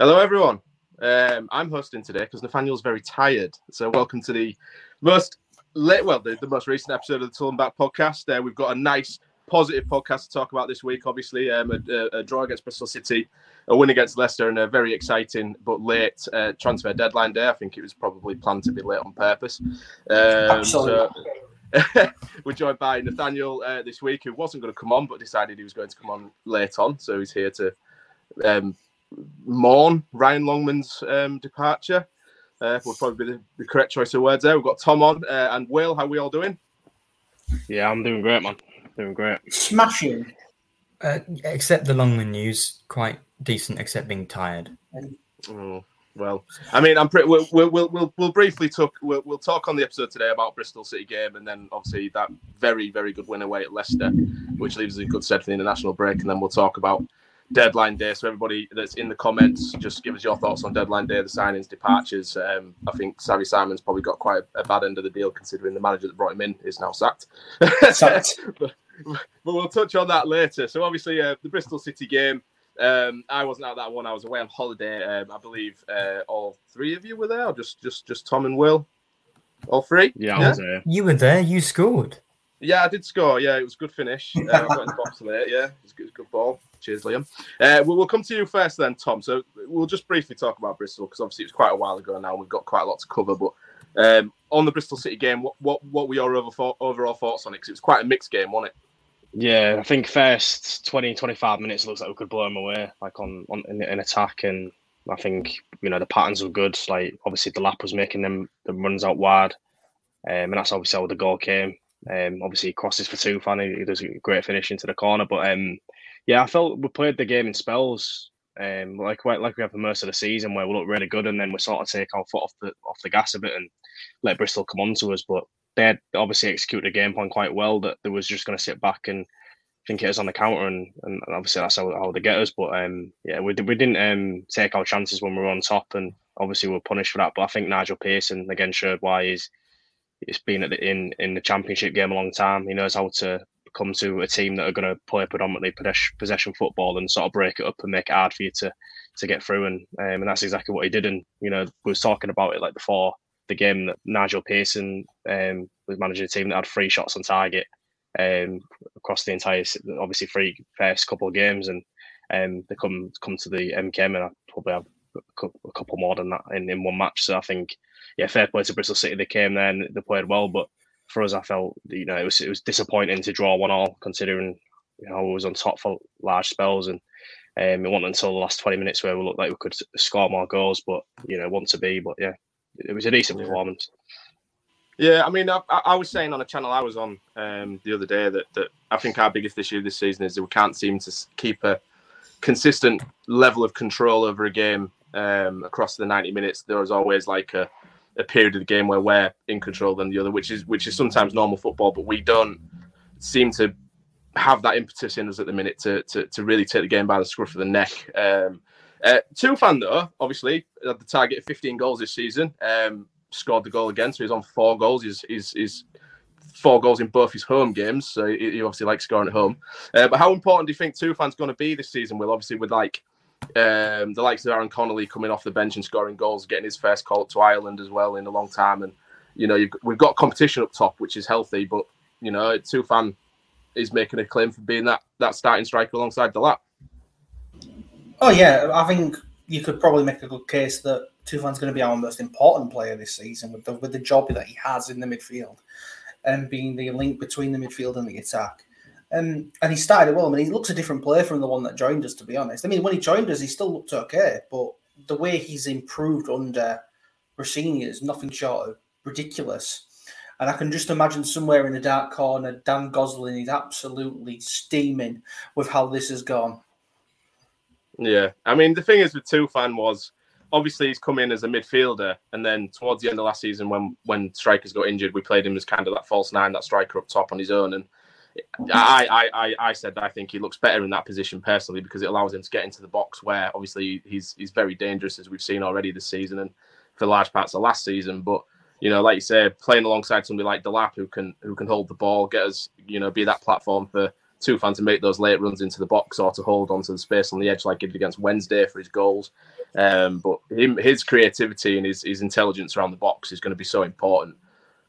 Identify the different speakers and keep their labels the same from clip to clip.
Speaker 1: Hello, everyone. Um, I'm hosting today because Nathaniel's very tired. So, welcome to the most late, well, the, the most recent episode of the To Hull and Back podcast. Uh, we've got a nice, positive podcast to talk about this week. Obviously, um, a, a, draw against Bristol City, a win against Leicester, and a very exciting but late uh, transfer deadline day. I think it was probably planned to be late on purpose. Um, Absolutely. So, we're joined by Nathaniel uh, this week, who wasn't going to come on, but decided he was going to come on late on. So he's here to um, mourn Ryan Longman's um, departure. Uh, would probably be the, the, correct choice of words there. We've got Tom on uh, and Will. How are we all doing?
Speaker 2: Yeah, I'm doing great, man. Doing great.
Speaker 3: Smashing.
Speaker 4: Uh, except the Longman news, quite decent, except being tired.
Speaker 1: Oh, well, I mean, I'm pretty. We'll we'll we'll, we'll briefly talk. We'll, we'll talk on the episode today about Bristol City game, and then obviously that very very good win away at Leicester, which leaves us in good stead for the international break, and then we'll talk about deadline day. So everybody that's in the comments, just give us your thoughts on deadline day, the signings, departures. Um, I think Savvy Simon's probably got quite a, a, bad end of the deal considering the manager that brought him in is now sacked. sacked. but, but, we'll touch on that later. So obviously uh, the Bristol City game. Um, I wasn't at that one. I was away on holiday. Um, I believe uh, all three of you were there, or just just just Tom and Will. All three.
Speaker 2: Yeah, yeah? I was there.
Speaker 4: You were there. You scored.
Speaker 1: Yeah, I did score. Yeah, it was a good finish. Uh, I got in the box late. Yeah, it was, good, it was good ball. Cheers, Liam. Uh, we'll, we'll, come to you first, then, Tom. So we'll just briefly talk about Bristol because obviously it was quite a while ago now. We've got quite a lot to cover, but um, on the Bristol City game, what what, what were your overall, overall thoughts on it? Because it was quite a mixed game, wasn't it?
Speaker 2: Yeah, I think first 20, 25 minutes looks like we could blow them away, like on, on in, in attack, and I think you know the patterns were good. Like obviously, Delap was making them the runs out wide, um, and that's obviously how the goal came. Um, obviously, he crosses for Tufan, he does a great finish into the corner, but um, yeah, I felt we played the game in spells, um, like like we have for most of the season, where we look really good, and then we sort of take our foot off the off the gas a bit and let Bristol come on to us. But they had obviously executed the game plan quite well. That they was just going to sit back and think it was on the counter, and, and obviously that's how, how they get us. But um, yeah, we we didn't um, take our chances when we were on top, and obviously we are punished for that. But I think Nigel Pearson again showed why he's he's been the, in in the championship game a long time. He knows how to come to a team that are going to play predominantly possession football and sort of break it up and make it hard for you to to get through. And um, and that's exactly what he did. And you know, we was talking about it like before the game that Nigel Pearson um, was managing a team that had three shots on target um, across the entire, obviously, three first couple of games, and um, they come come to the MKM and I probably have a couple more than that in, in one match. So I think, yeah, fair play to Bristol City. They came there and they played well, but for us, I felt you know it was it was disappointing to draw one all, considering you know we was on top for large spells, and um, it wasn't until the last twenty minutes where we looked like we could score more goals, but you know want to be, but yeah, it was a decent yeah. performance.
Speaker 1: Yeah, I mean, I, I, was saying on a channel I was on um, the other day that, that I think our biggest issue this season is that we can't seem to keep a consistent level of control over a game um, across the 90 minutes. There was always like a, a period of the game where we're in control than the other, which is which is sometimes normal football, but we don't seem to have that impetus in us at the minute to to, to really take the game by the scruff of the neck. Um, uh, though, obviously, had the target of 15 goals this season. Um, scored the goal again, so he's on four goals. He's, he's, he's four goals in both his home games, so he, he obviously likes scoring at home. Uh, but how important do you think Tufan's going to be this season? Will obviously with like um, the likes of Aaron Connolly coming off the bench and scoring goals, getting his first call up to Ireland as well in a long time, and you know we've got competition up top, which is healthy. But you know Tufan is making a claim for being that that starting striker alongside Delap.
Speaker 3: Oh yeah, I think you could probably make a good case that Tufan's going to be our most important player this season with the with the job that he has in the midfield and being the link between the midfield and the attack. Um, and he started well. I mean, he looks a different player from the one that joined us, to be honest. I mean, when he joined us, he still looked okay, but the way he's improved under Rosenior is nothing short of ridiculous. And I can just imagine somewhere in the dark corner, Dan Gosling is absolutely steaming with how this has gone.
Speaker 1: Yeah, I mean the thing is with Tufan was obviously he's come in as a midfielder, and then towards the end of last season, when when strikers got injured, we played him as kind of that false nine, that striker up top on his own. And I I I, said I think he looks better in that position personally because it allows him to get into the box where obviously he's he's very dangerous as we've seen already this season and for large parts of last season. But you know, like you say, playing alongside somebody like Delap who can who can hold the ball, get us, you know, be that platform for Tufan's to make those late runs into the box or to hold onto the space on the edge like he did against Wednesday for his goals. Um, but him, his creativity and his, his intelligence around the box is going to be so important.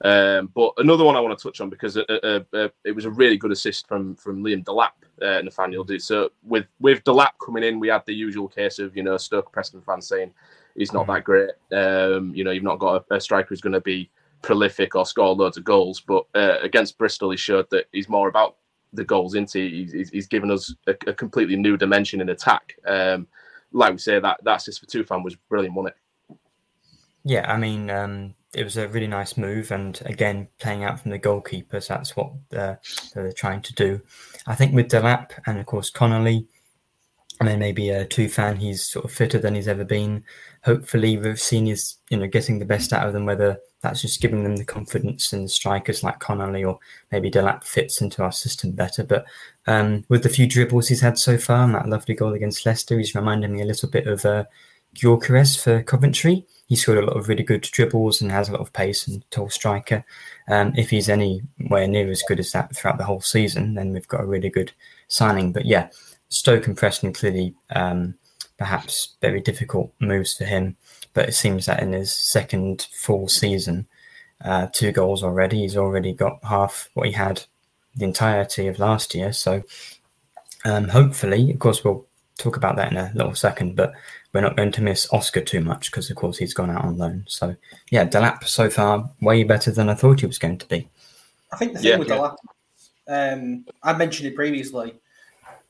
Speaker 1: Um, but another one I want to touch on because uh, uh, uh, it was a really good assist from from Liam Delap, uh, Nathaniel did. So with with Delap coming in, we had the usual case of you know Stoke Preston fans saying he's not mm. that great. Um, you know, you've not got a, a striker who's going to be prolific or score loads of goals. But uh, against Bristol, he showed that he's more about the goals into. He's, he's given us a, a, completely new dimension in attack. Um, like we say, that that assist for Tufan was brilliant, wasn't it?
Speaker 4: Yeah, I mean, um, it was a really nice move, and again, playing out from the goalkeepers, that's what they're, they're trying to do. I think with Delap and of course Connolly, and then maybe a Tufan, he's sort of fitter than he's ever been. Hopefully, we've seen his, you know, getting the best out of them, whether that's just giving them the confidence and strikers like Connolly or maybe Delap fits into our system better. But um, with the few dribbles he's had so far and that lovely goal against Leicester, he's reminded me a little bit of uh, Gyökeres for Coventry. He scored a lot of really good dribbles and has a lot of pace and tall striker. Um, if he's anywhere near as good as that throughout the whole season, then we've got a really good signing. But yeah, Stoke and Preston clearly um, perhaps very difficult moves for him. But it seems that in his second full season, uh, two goals already. He's already got half what he had the entirety of last year. So um, hopefully, of course, we'll talk about that in a little second, but we're not going to miss Oscar too much because, of course, he's gone out on loan. So yeah, Delap so far way better than I thought he was going to be.
Speaker 3: I think the thing yeah, with yeah. Delap, um, I mentioned it previously.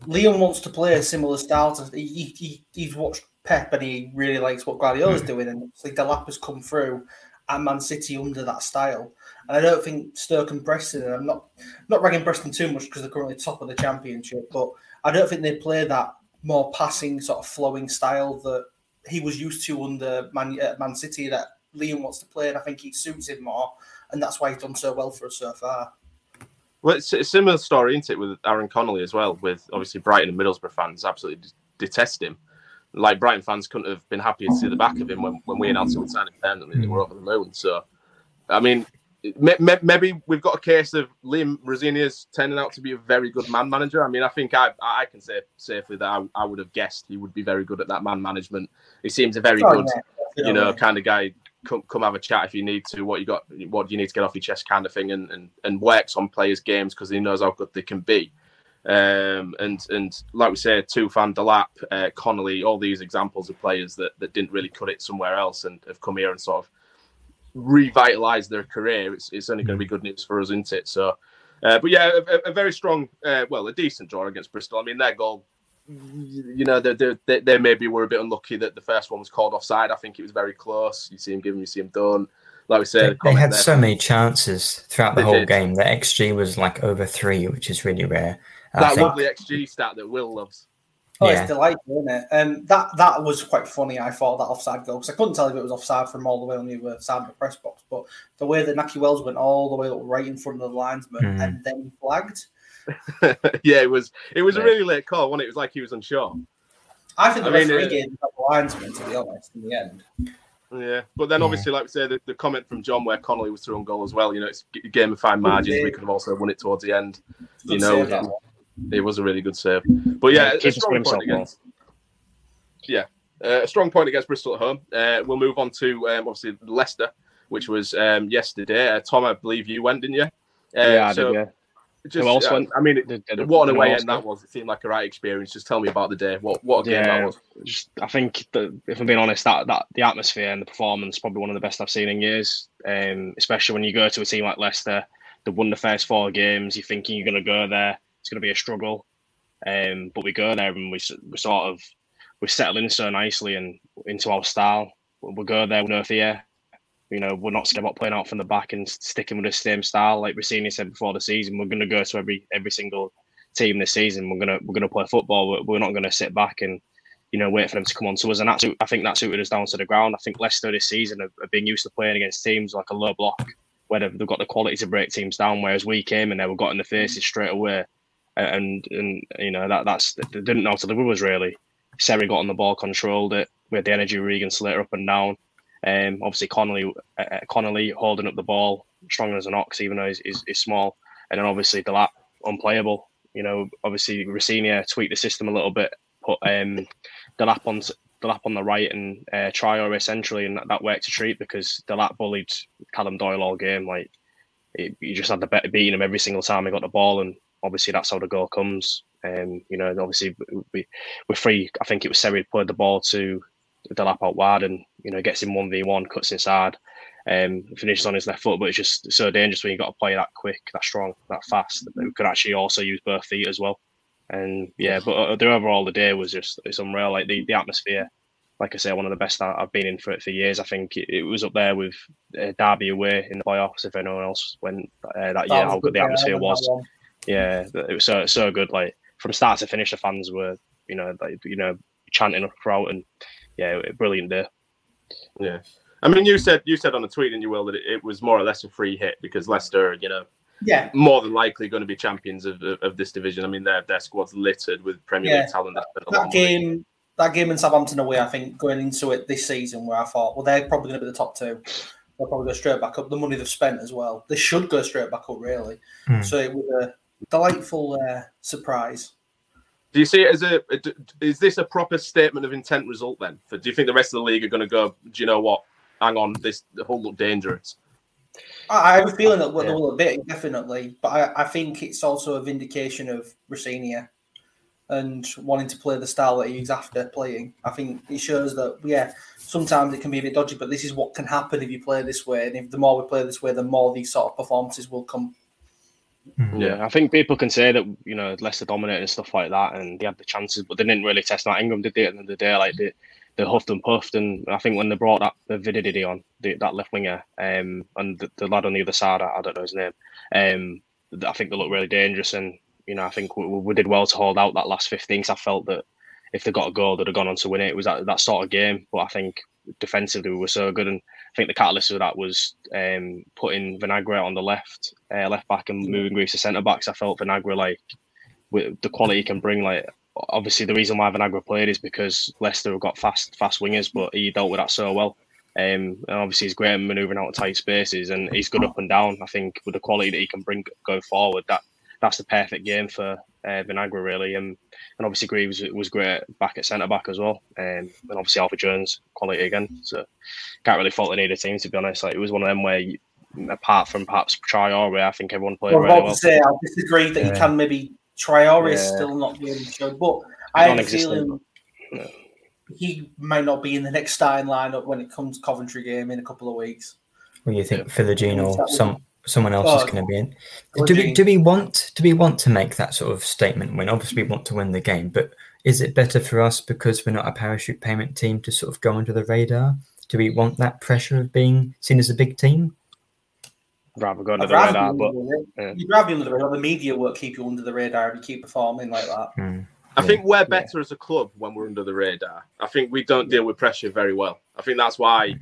Speaker 3: Leon wants to play a similar style to he, he he's watched Pep and he really likes what Guardiola's mm. doing, and like Delap has come through at Man City under that style. And I don't think Stoke and Preston, and I'm not not ragging Preston too much because they're currently top of the championship, but I don't think they play that more passing, sort of flowing style that he was used to under Man, uh, Man City that Liam wants to play, and I think he suits him more, and that's why he's done so well for us so far.
Speaker 1: Well, it's a similar story, isn't it, with Aaron Connolly as well? With obviously Brighton and Middlesbrough fans absolutely detest him. Like Brighton fans couldn't have been happier to see the back of him when, when we announced him signing permanently. They were over the moon. So, I mean, maybe we've got a case of Liam Rosenior's turning out to be a very good man manager. I mean, I think I I can say safely that I, I would have guessed he would be very good at that man management. He seems a very oh, good, yeah. you know, kind of guy. Come, come have a chat if you need to. What you got? What do you need to get off your chest, kind of thing, and and, and works on players' games because he knows how good they can be. Um, and and like we say, Tufan, Delap, uh, Connolly, all these examples of players that, that didn't really cut it somewhere else and have come here and sort of revitalize their career, it's, it's only going to be good news for us, isn't it? So, uh, but yeah, a, a very strong, uh, well, a decent draw against Bristol. I mean, their goal, you know, they, they, they maybe were a bit unlucky that the first one was called offside. I think it was very close. You see him giving, you see him done. Like we said,
Speaker 4: they, they had there. so many chances throughout the they whole did. game. The XG was like over three, which is really rare.
Speaker 1: That lovely XG stat that Will loves.
Speaker 3: Oh, yeah. it's delightful, isn't it? Um, that that was quite funny. I thought that offside goal because I couldn't tell if it was offside from all the way on the other side of the press box, but the way that Nahki Wells went all the way up right in front of the linesman mm. and then flagged.
Speaker 1: yeah, it was it was yeah. a really late call. When it? it was like he was unsure.
Speaker 3: I think the I referee mean, gave the linesman to be honest in the end.
Speaker 1: Yeah, but then obviously, like we say, the, the, comment from John where Connolly was through on goal as well. You know, it's a game of fine margins. We could have also won it towards the end. Good you know, it was a really good save. But yeah, yeah a strong point against. Yeah, uh, a strong point against Bristol at home. Uh, we'll move on to um, obviously Leicester, which was um, yesterday. Uh, Tom, I believe you went, didn't you?
Speaker 2: yeah, I so, did. Yeah.
Speaker 1: Just, Who else uh, went? I mean, did, did, what an away end that was. It seemed like a right experience. Just tell me about the day. What what a game yeah, that was.
Speaker 2: Just, I think that if I'm being honest, that that the atmosphere and the performance probably one of the best I've seen in years. Um, especially when you go to a team like Leicester, they won the first four games. You're thinking you're going to go there it's going to be a struggle. Um, but we go there and we, we sort of we settle in so nicely and into our style. We go there with no fear. You know, we're not scared about playing out from the back and sticking with the same style. Like Rosenior said before the season, we're going to go to every every single team this season. We're gonna we're gonna play football. We're, we're not going to sit back and you know wait for them to come on to us. And that's I think that suited us down to the ground. I think Leicester this season have, have been used to playing against teams like a low block where they've, they've got the quality to break teams down. Whereas we came and they were got in the faces straight away and and you know that that's they didn't know to with us really. Seri got on the ball, controlled it. We had the energy Regan Slater up and down. Um, obviously Connolly uh, uh, Connolly holding up the ball, strong as an ox, even though he's, he's, he's small. And then obviously Delap unplayable. You know, obviously Rosenior tweaked the system a little bit, put um, Delap on Delap on the right and uh, Traore essentially, and that, that worked a treat because Delap bullied Callum Doyle all game. Like you just had the beating him every single time he got the ball, and obviously that's how the goal comes. Um, you know, obviously we we're free. I think it was Seri played the ball to Delap out wide, and you know gets in one v one, cuts inside, um, finishes on his left foot. But it's just so dangerous when you got to play that quick, that strong, that fast. That we could actually also use both feet as well. And yeah, but uh, the overall the day was just it's unreal. Like the, the atmosphere, like I say, one of the best I've been in for for years. I think it, it was up there with uh, Derby away in the playoffs. If anyone else went uh, that year, how good the atmosphere was yeah, it was so so good. Like from start to finish, the fans were you know like you know chanting throughout, and yeah, brilliant day.
Speaker 1: Yeah, I mean, you said you said on a tweet, and you will that it, it, was more or less a free hit because Leicester, you know,
Speaker 3: yeah,
Speaker 1: more than likely going to be champions of, of, of this division. I mean, their their squad's littered with Premier yeah. League talent.
Speaker 3: That game, that game in Southampton away, I think going into it this season, where I thought, well, they're probably going to be the top two. They'll probably go straight back up. The money they've spent as well, they should go straight back up, really. Mm. So it was a delightful uh, surprise.
Speaker 1: Do you see it as a? Is this a proper statement of intent result then? For, do you think the rest of the league are going to go? Do you know what? Hang on, this the whole look dangerous.
Speaker 3: I have a feeling that yeah. will a bit definitely, but I, I think it's also a vindication of Rosenior and wanting to play the style that he's after playing. I think it shows that yeah, sometimes it can be a bit dodgy, but this is what can happen if you play this way, and if the more we play this way, the more these sort of performances will come.
Speaker 2: Mm-hmm. Yeah, I think people can say that you know Leicester dominated and stuff like that, and they had the chances, but they didn't really test Matt Ingram, did they? At the end of the day, like they, they huffed and puffed, and I think when they brought that Mavididi on the, that left winger, um, and the, the, lad on the other side, I, I don't know his name, um, I think they looked really dangerous, and you know I think we, we did well to hold out that last 15. I felt that if they got a goal, they'd have gone on to win it. It was that, that sort of game, but I think defensively we were so good, and I think the catalyst of that was um, putting Vinagre on the left, uh, left back, and moving Greaves to centre backs. I felt Vinagre like with the quality he can bring. Like obviously the reason why Vinagre played is because Leicester have got fast, fast wingers, but he dealt with that so well. Um, and obviously he's great at manoeuvring out of tight spaces, and he's good up and down. I think with the quality that he can bring going forward, that that's the perfect game for uh, Vinagre really. And and obviously Greaves was great back at centre back as well. Um, and obviously Alfred Jones quality again. So can't really fault any of the team to be honest. Like it was one of them where, you, apart from perhaps Traore, I think everyone played well, really well.
Speaker 3: Say, I disagree that yeah. you can maybe Traore yeah. still not be able show, but I have a feeling yeah. he might not be in the next starting lineup when it comes to Coventry game in a couple of weeks.
Speaker 4: Or you think Philogene or some someone else oh, is going to be in? Do we do we want do we want to make that sort of statement when obviously we want to win the game, but is it better for us because we're not a parachute payment team to sort of go under the radar? Do we want that pressure of being seen as a big team?
Speaker 2: rather go under the radar. But
Speaker 3: yeah. you'd rather be under the radar. The media won't keep you under the radar if you keep performing like that.
Speaker 4: Mm.
Speaker 1: I think we're better yeah. as a club when we're under the radar. I think we don't deal with pressure very well. I think that's why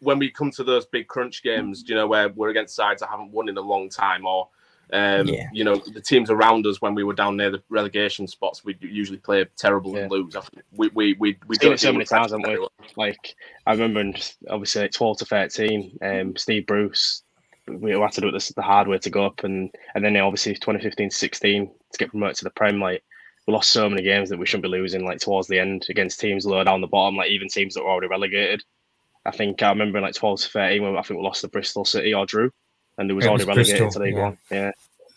Speaker 1: when we come to those big crunch games, you know, where we're against sides that haven't won in a long time, or um, yeah. you know, the teams around us when we were down near the relegation spots, we usually play terrible yeah. and lose. We we we we
Speaker 2: do it so many times, haven't we? Like I remember, obviously, twelve to thirteen, um, Steve Bruce we had to do it the hard way to go up, and and then obviously 2015 16 to get promoted to the Prem. Like we lost so many games that we shouldn't be losing. Like towards the end against teams lower down the bottom, like even teams that were already relegated. I think I remember in like 12 to 13 when I think we lost to Bristol City or drew, and there was it already was relegated Bristol, to League yeah. One. Yeah,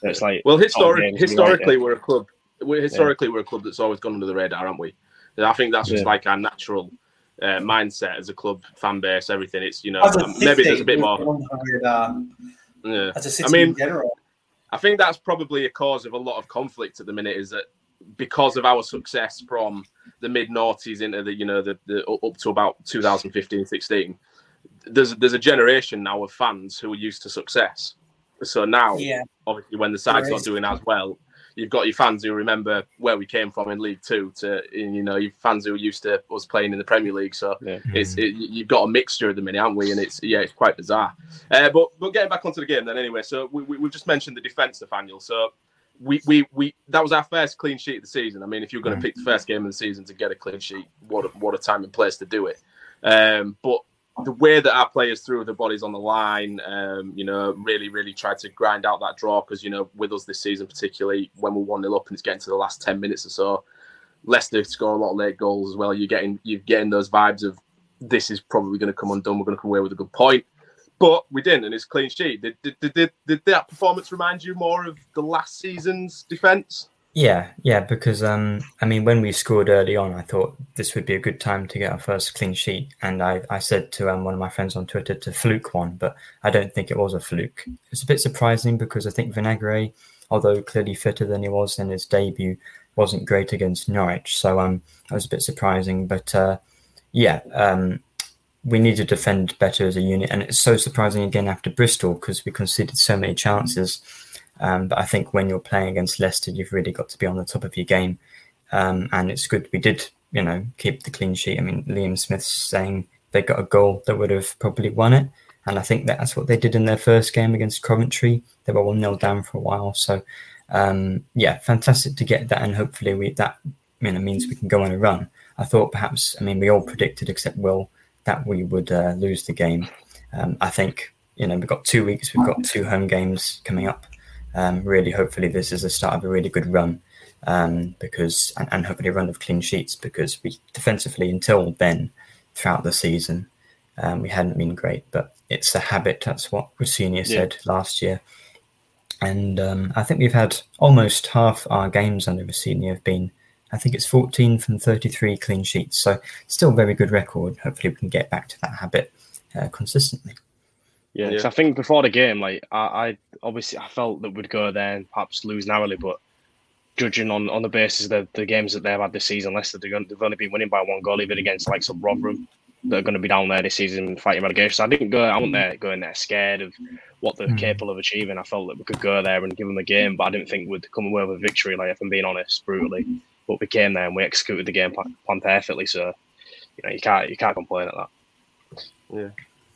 Speaker 2: it's like
Speaker 1: well, historic, historically we're a club. We're historically yeah. we're a club that's always gone under the radar, aren't we? I think that's just like our natural uh, mindset as a club, fan base, everything. It's you know um, maybe there's a bit more. yeah.
Speaker 3: As a city I mean, in general,
Speaker 1: I think that's probably a cause of a lot of conflict at the minute. Is that because of our success from the mid noughties into the you know the, the up to about 2015 16 there's there's a generation now of fans who are used to success so now
Speaker 3: yeah
Speaker 1: obviously when the side's not doing as well you've got your fans who remember where we came from in League Two to you know your fans who are used to us playing in the Premier League. So yeah. it's it, you've got a mixture at the minute, haven't we? And it's yeah, it's quite bizarre. Uh, but but getting back onto the game then anyway. So we, we have just mentioned the defence, Nathaniel. So we, we we that was our first clean sheet of the season. I mean, if you're going to pick the first game of the season to get a clean sheet, what a, what a time and place to do it. Um, but the way that our players threw their bodies on the line, um, you know, really, really tried to grind out that draw because, you know, with us this season, particularly when we're 1 0 up and it's getting to the last 10 minutes or so, Leicester score a lot of late goals as well. You're getting you're getting those vibes of this is probably going to come undone. We're going to come away with a good point. But we didn't, and it's clean sheet. Did, did, did, did, that performance remind you more of the last season's defence?
Speaker 4: Yeah, yeah, because um, I mean, when we scored early on, I thought this would be a good time to get our first clean sheet, and I, I said to um, one of my friends on Twitter to fluke one, but I don't think it was a fluke. It's a bit surprising because I think Vinagre, although clearly fitter than he was in his debut, wasn't great against Norwich, so um, that was a bit surprising. But uh, yeah, um, we need to defend better as a unit, and it's so surprising again after Bristol because we conceded so many chances. Um, but I think when you're playing against Leicester, you've really got to be on the top of your game. Um, and it's good we did, you know, keep the clean sheet. I mean, Liam Smith's saying they got a goal that would have probably won it. And I think that's what they did in their first game against Coventry. They were 1 0 down for a while. So, um, yeah, fantastic to get that. And hopefully we that you know, means we can go on a run. I thought perhaps, I mean, we all predicted, except Will, that we would uh, lose the game. Um, I think, you know, we've got two weeks, we've got two home games coming up um, really, hopefully, this is the start of a really good run um, because, and, and, hopefully, a run of clean sheets because we defensively until then, throughout the season, um, we hadn't been great. But it's a habit. That's what Rosenior said yeah. last year. And um, I think we've had almost half our games under Rosenior have been, I think it's 14 from 33 clean sheets. So still very good record. Hopefully, we can get back to that habit uh, consistently.
Speaker 2: Yeah, yeah. I think before the game, like I, I, obviously I felt that we'd go there and perhaps lose narrowly, but judging on, on the basis of the, the games that they've had this season, Leicester they've only been winning by one goal, even against like some Rotherham that are going to be down there this season fighting relegation. So I didn't go. I went there going there scared of what they're mm. capable of achieving. I felt that we could go there and give them a game, but I didn't think we'd come away with a victory. Like if I'm being honest, brutally. But we came there and we executed the game plan perfectly. So you know you can't you can't complain at that.
Speaker 1: Yeah.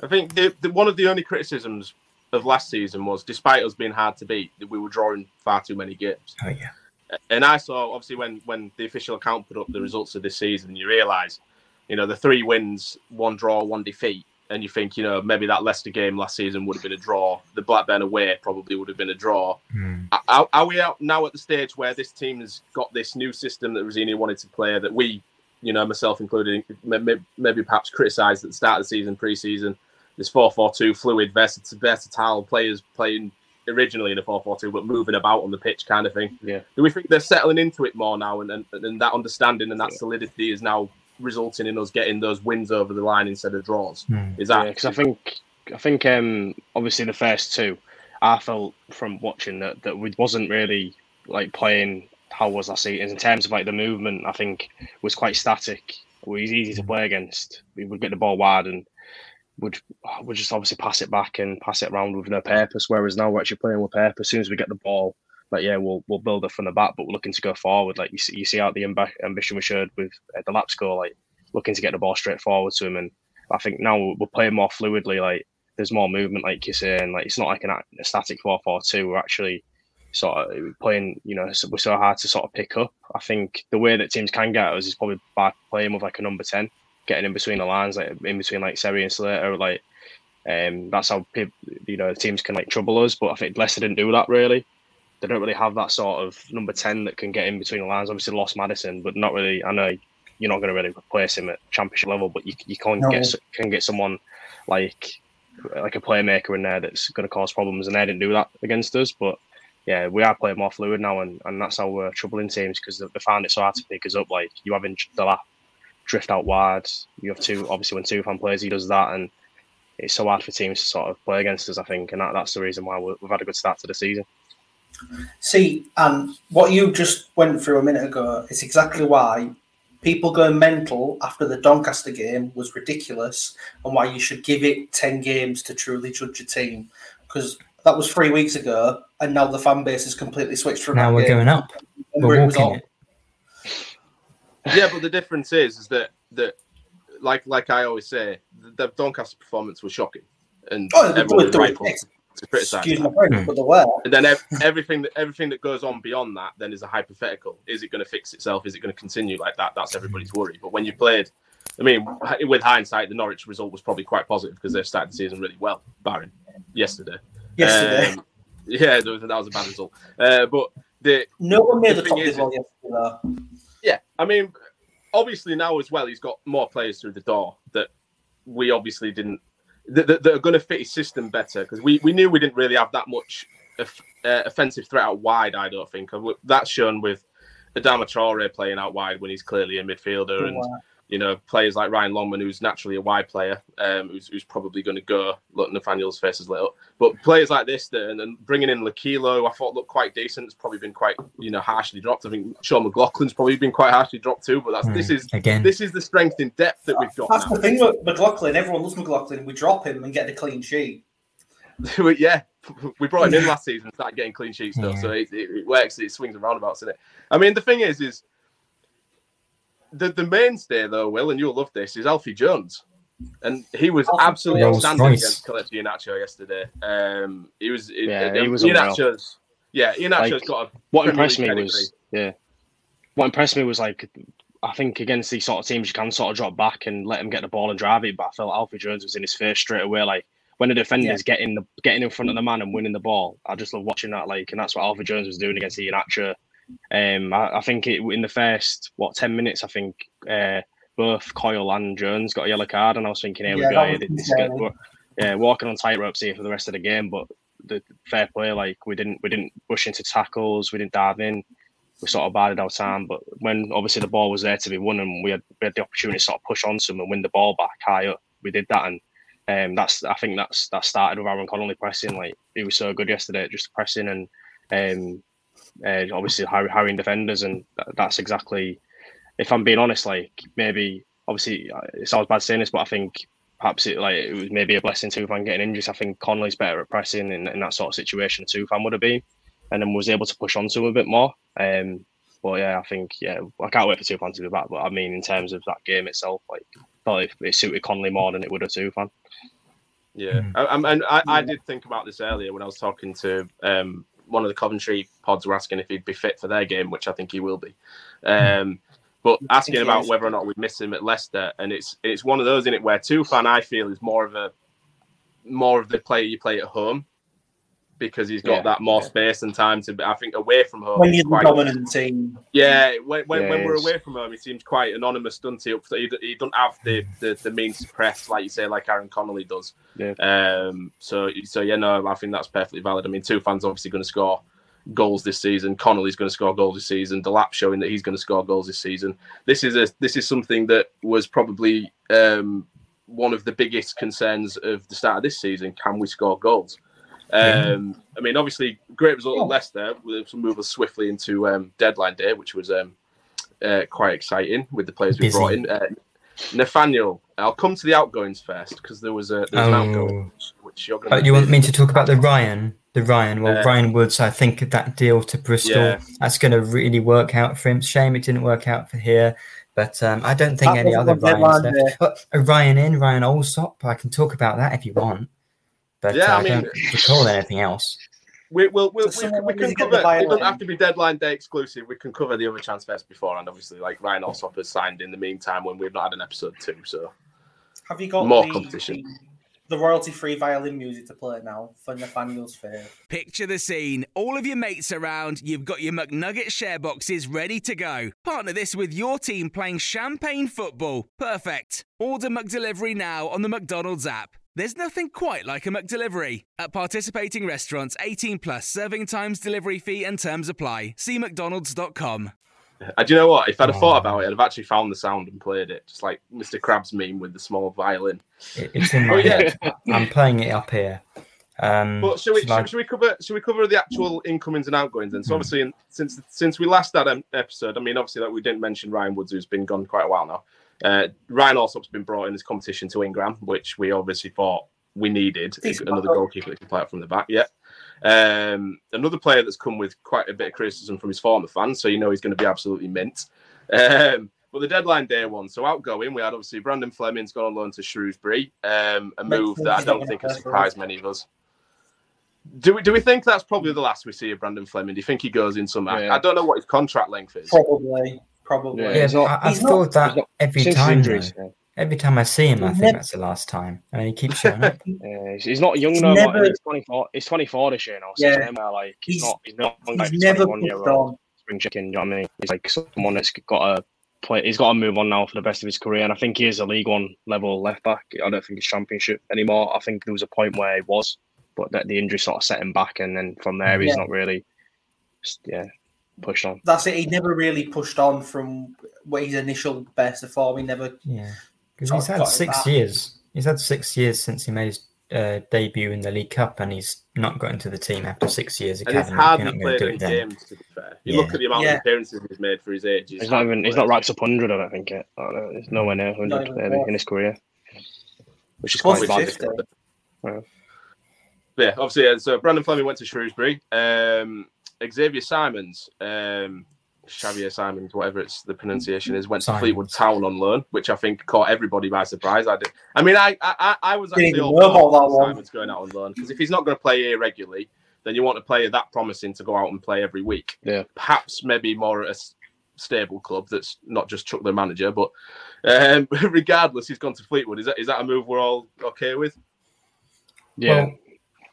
Speaker 1: I think the, the, one of the only criticisms of last season was, despite us being hard to beat, that we were drawing far too many games.
Speaker 4: Oh yeah.
Speaker 1: And I saw obviously when when the official account put up the results of this season, you realise, you know, the three wins, one draw, one defeat, and you think, you know, maybe that Leicester game last season would have been a draw. The Blackburn away probably would have been a draw.
Speaker 4: Mm.
Speaker 1: Are, are, we out now at the stage where this team has got this new system that Rosenior wanted to play that we, you know, myself included, maybe, maybe perhaps criticised at the start of the season, pre-season, this 4-4-2 fluid, versatile players playing originally in a 4-4-2 but moving about on the pitch kind of thing.
Speaker 2: Yeah.
Speaker 1: Do we think they're settling into it more now and, and, and that understanding and that yeah. solidity is now resulting in us getting those wins over the line instead of draws?
Speaker 4: Mm.
Speaker 1: Is that
Speaker 2: because I think I think um, obviously the first two, I felt from watching that that we wasn't really like playing how was last season in terms of like the movement. I think was quite static. It was easy to play against. We would get the ball wide and would would just obviously pass it back and pass it around with no purpose. Whereas now we're actually playing with purpose. As soon as we get the ball, like yeah, we'll we'll build it from the back, but we're looking to go forward. Like you see, you see out the amb- ambition we showed with uh, Delap score, like looking to get the ball straight forward to him. And I think now we're playing more fluidly. Like there's more movement, like you're saying. Like it's not like an, a static four four two. We're actually sort of playing. You know, we're so hard to sort of pick up. I think the way that teams can get us is probably by playing with like a number ten, getting in between the lines, like in between like Seri and Slater, like. Um, that's how people, you know teams can like trouble us. But I think Leicester didn't do that really they don't really have that sort of number 10 that can get in between the lines. Obviously, lost Maddison, but not really. I know you're not going to really replace him at championship level, but you, you can no. get can get someone like like a playmaker in there that's going to cause problems, and they didn't do that against us. But yeah, we are playing more fluid now, and, and that's how we're troubling teams because they, they find it so hard to pick us up. Like you having Delap drift out wide, you have two. Obviously, when Tufan plays, he does that, and it's so hard for teams to sort of play against us. I think, and that, that's the reason why we've had a good start to the season.
Speaker 3: See, and what you just went through a minute ago is exactly why people going mental after the Doncaster game was ridiculous and why you should give it 10 games to truly judge a team. Because that was three weeks ago, and now the fan base has completely switched from
Speaker 4: now we're
Speaker 3: game.
Speaker 4: going up. We're walking it.
Speaker 1: Yeah, but the difference is, is that that like like I always say, the Doncaster performance was shocking, and
Speaker 3: oh, everyone was right to criticize. Excuse my French, but the where.
Speaker 1: And then ev- everything that everything that goes on beyond that then is a hypothetical. Is it going to fix itself? Is it going to continue like that? That's everybody's worry. But when you played, I mean, with hindsight, the Norwich result was probably quite positive because they started the season really well, barring yesterday.
Speaker 3: Yesterday.
Speaker 1: Um, yeah, that was, that was a bad result. Uh, but the
Speaker 3: no one made the, the top is, yesterday. Though.
Speaker 1: Yeah, I mean, obviously now as well, he's got more players through the door that we obviously didn't that, that, that are going to fit his system better because we, we knew we didn't really have that much uh, offensive threat out wide. I don't think that's shown with Adama Traore playing out wide when he's clearly a midfielder, and you know, players like Ryan Longman, who's naturally a wide player, um, who's, who's probably going to go. Look, Nathaniel's face is lit up. But players like this, that, and, and bringing in Lokilo, I thought looked quite decent. It's probably been quite, you know, harshly dropped. I think Sean McLoughlin's probably been quite harshly dropped too. But that's mm, this is again. This is the strength in depth that we've got.
Speaker 3: That's
Speaker 1: now.
Speaker 3: the thing with McLoughlin. Everyone loves McLoughlin. We drop him and get the clean sheet.
Speaker 1: yeah, we brought him in last season and started getting clean sheet stuff. Yeah. So it, it, it works. It swings and roundabouts, isn't it? I mean, the thing is, is the, the mainstay though, Will, and you'll love this, is Alfie Jones. And he was absolutely outstanding against Kelechi Iheanacho yesterday. Um, he was,
Speaker 2: yeah, he was Iheanacho's,
Speaker 1: yeah, Iheanacho's like, got a
Speaker 2: what impressed me pedigree. was, yeah, what impressed me was like, I think against these sort of teams, you can sort of drop back and let them get the ball and drive it. But I felt Alfie Jones was in his face straight away. Like when the defenders yeah. getting the getting in front of the man and winning the ball, I just love watching that. Like, and that's what Alfie Jones was doing against Iheanacho. Um, I, I, think it, in the first what ten minutes, I think uh, both Coyle and Jones got a yellow card, and I was thinking, here yeah, we go, this good. yeah, walking on tightropes here for the rest of the game. But the fair play, like we didn't we didn't push into tackles, we didn't dive in, we sort of bided our time. But when obviously the ball was there to be won, and we had we had the opportunity to sort of push on some and win the ball back high up, we did that, and um, that's I think that's that started with Aaron Connolly pressing. Like he was so good yesterday, just pressing and um, uh, obviously hiring defenders, and that's exactly. If I'm being honest, like maybe obviously uh, it sounds bad saying this, but I think perhaps it like it was maybe a blessing too if I'm getting injuries. I think Connolly's better at pressing in, in that sort of situation too. If I would have been, and then was able to push onto a bit more. Um, but yeah, I think yeah, I can't wait for Tufan to be back. But I mean, in terms of that game itself, like probably it suited Connolly more than it would have Tufan.
Speaker 1: Yeah, mm. I, and I, I, did think about this earlier when I was talking to um, one of the Coventry pods were asking if he'd be fit for their game, which I think he will be. Um, but asking about whether or not we miss him at Leicester, and it's it's one of those in it where Tufan I feel is more of a more of the player you play at home because he's got yeah, that more yeah. space and time to. I think away from home,
Speaker 3: when you're quite, dominant team.
Speaker 1: Yeah, when when, when, we're away from home, he seems quite anonymous, doesn't he? He, he doesn't have the, the the means to press like you say, like Aaron Connolly does. Yeah. Um. So so yeah, no, I think that's perfectly valid. I mean, Tufan's obviously going to score goals this season. Connolly's going to score goals this season. Delap showing that he's going to score goals this season. This is a this is something that was probably um one of the biggest concerns of the start of this season. Can we score goals? Um, I mean, obviously, great result at Leicester. We'll move us swiftly into um, deadline day, which was um, uh, quite exciting with the players we
Speaker 4: Busy.
Speaker 1: brought in. Uh, Nathaniel, I'll come to the outgoings first because there was a there was an
Speaker 4: Oh.
Speaker 1: outgoing which you're going
Speaker 4: Oh, you want me to talk about the Ryan? The Ryan. Well,
Speaker 1: Uh,
Speaker 4: Ryan Woods, I think that deal to Bristol,
Speaker 1: Yeah.
Speaker 4: that's going to really work out for him. Shame it didn't work out for here. But um, I don't think
Speaker 3: That
Speaker 4: any other
Speaker 3: on deadline
Speaker 4: Ryans left. But Ryan in, Ryan Allsop, I can talk about that if you want. But
Speaker 1: Yeah,
Speaker 4: uh,
Speaker 1: I
Speaker 4: I,
Speaker 1: mean-
Speaker 4: don't recall anything else.
Speaker 1: We, we'll, we'll,
Speaker 3: So
Speaker 1: we, we can cover.
Speaker 3: the buy-in.
Speaker 1: It doesn't have to be deadline day exclusive. We can cover the other transfers beforehand. Obviously, like Ryan Allsop has signed in the meantime when we've not had an episode two. So
Speaker 3: Have you got
Speaker 1: More
Speaker 3: the,
Speaker 1: competition.
Speaker 3: the, the royalty-free violin music to play now for Nathaniel's fair.
Speaker 5: Picture the scene. All of your mates around, you've got your McNugget share boxes ready to go. Partner this with your team playing champagne football. Perfect. Order McDelivery now on the McDonald's app. There's nothing quite like a McDelivery. At participating restaurants, 18 plus serving times, delivery fee, and terms apply. See McDonald's.com.
Speaker 1: Uh, do you know what? If I'd have thought about it, I'd have actually found the sound and played it, just like Mr. Krabs meme with the small violin.
Speaker 4: It, it's in my
Speaker 1: Oh, yeah.
Speaker 4: head. I'm playing it up here. Um,
Speaker 1: But should we,
Speaker 4: shall I-
Speaker 1: should, should we cover should we cover the actual incomings and outgoings then? So
Speaker 4: Hmm.
Speaker 1: obviously, in, since since we last had an episode, I mean, obviously, like we didn't mention Ryan Woods, who's been gone quite a while now. Uh, Ryan Allsop's been brought in this competition to Ingram, which we obviously thought we needed
Speaker 3: Decent
Speaker 1: another
Speaker 3: backup.
Speaker 1: goalkeeper that can play out from the back. Yeah. Um, another player that's come with quite a bit of criticism from his former fans, so you know he's going to be absolutely mint. Um, but the deadline day one, so outgoing, we had obviously Brandon Fleming's gone on loan to Shrewsbury, um, a move that I don't think has surprised many of us. Do we do we think that's probably the last we see of Brandon Fleming? Do you think he goes in some? I-
Speaker 2: Yeah.
Speaker 1: I don't know what his contract length is.
Speaker 3: Probably, probably.
Speaker 2: Yeah,
Speaker 4: yeah,
Speaker 2: he's not-
Speaker 4: I, I've
Speaker 3: he's not-
Speaker 4: thought that
Speaker 2: he's not-
Speaker 4: every time.
Speaker 2: injuries,
Speaker 4: though.
Speaker 2: yeah.
Speaker 4: Every time I see him, I
Speaker 3: He's
Speaker 4: think
Speaker 3: never-
Speaker 4: that's the last time. I mean, he keeps showing up.
Speaker 2: Yeah, he's, he's not young
Speaker 3: He's
Speaker 2: though.
Speaker 3: never-
Speaker 2: Like, he's 24. He's 24 this year now. So
Speaker 3: Yeah.
Speaker 2: yeah. Him, like he's,
Speaker 3: He's-
Speaker 2: not. He's not.
Speaker 3: He's
Speaker 2: like
Speaker 3: never
Speaker 2: 21 year
Speaker 3: pushed
Speaker 2: old
Speaker 3: on.
Speaker 2: spring chicken. You know what I mean? He's like someone that's got to play. He's got to move on now for the best of his career. And I think he is a League One level left back. I don't think he's Championship anymore. I think there was a point where he was, but that the injury sort of set him back, and then from there he's
Speaker 3: Yeah.
Speaker 2: not really. Yeah, pushed on.
Speaker 3: That's it. He never really pushed on from what his initial best of form. He never.
Speaker 4: Yeah, because he's had six
Speaker 3: back.
Speaker 4: years. He's had six years since he made his uh, debut in the League Cup, and he's not got into the team after six years.
Speaker 1: And he's
Speaker 4: Academy. You're
Speaker 1: hardly
Speaker 4: not going to
Speaker 1: played
Speaker 4: do
Speaker 1: any
Speaker 4: it then.
Speaker 1: games. To be fair, you
Speaker 4: Yeah.
Speaker 1: look at the amount
Speaker 3: Yeah.
Speaker 1: of appearances he's made for his age.
Speaker 2: He's not even. He's not racked up 100. I don't think it. I don't know. He's nowhere near 100 maybe in his career, which is
Speaker 3: Close
Speaker 2: quite
Speaker 3: to
Speaker 2: bad. Yeah.
Speaker 1: But yeah, obviously, yeah, so Brandon Fleming went to Shrewsbury. Um, Xavier Simons, um, Xavier Simons, whatever it's the pronunciation is, went
Speaker 4: Simons.
Speaker 1: to Fleetwood Town on loan, which I think caught everybody by surprise. I did. I mean, I I, I- I was actually
Speaker 3: even
Speaker 1: all
Speaker 3: about
Speaker 1: for
Speaker 3: that one.
Speaker 1: Simons going out on loan because if he's not going to play here regularly, then you want a player that promising to go out and play every week.
Speaker 2: Yeah.
Speaker 1: Perhaps maybe more at a s- stable club that's not just chuck their manager, but um, regardless, he's gone to Fleetwood. Is that is that a move we're all okay with?
Speaker 2: Yeah.
Speaker 4: Well,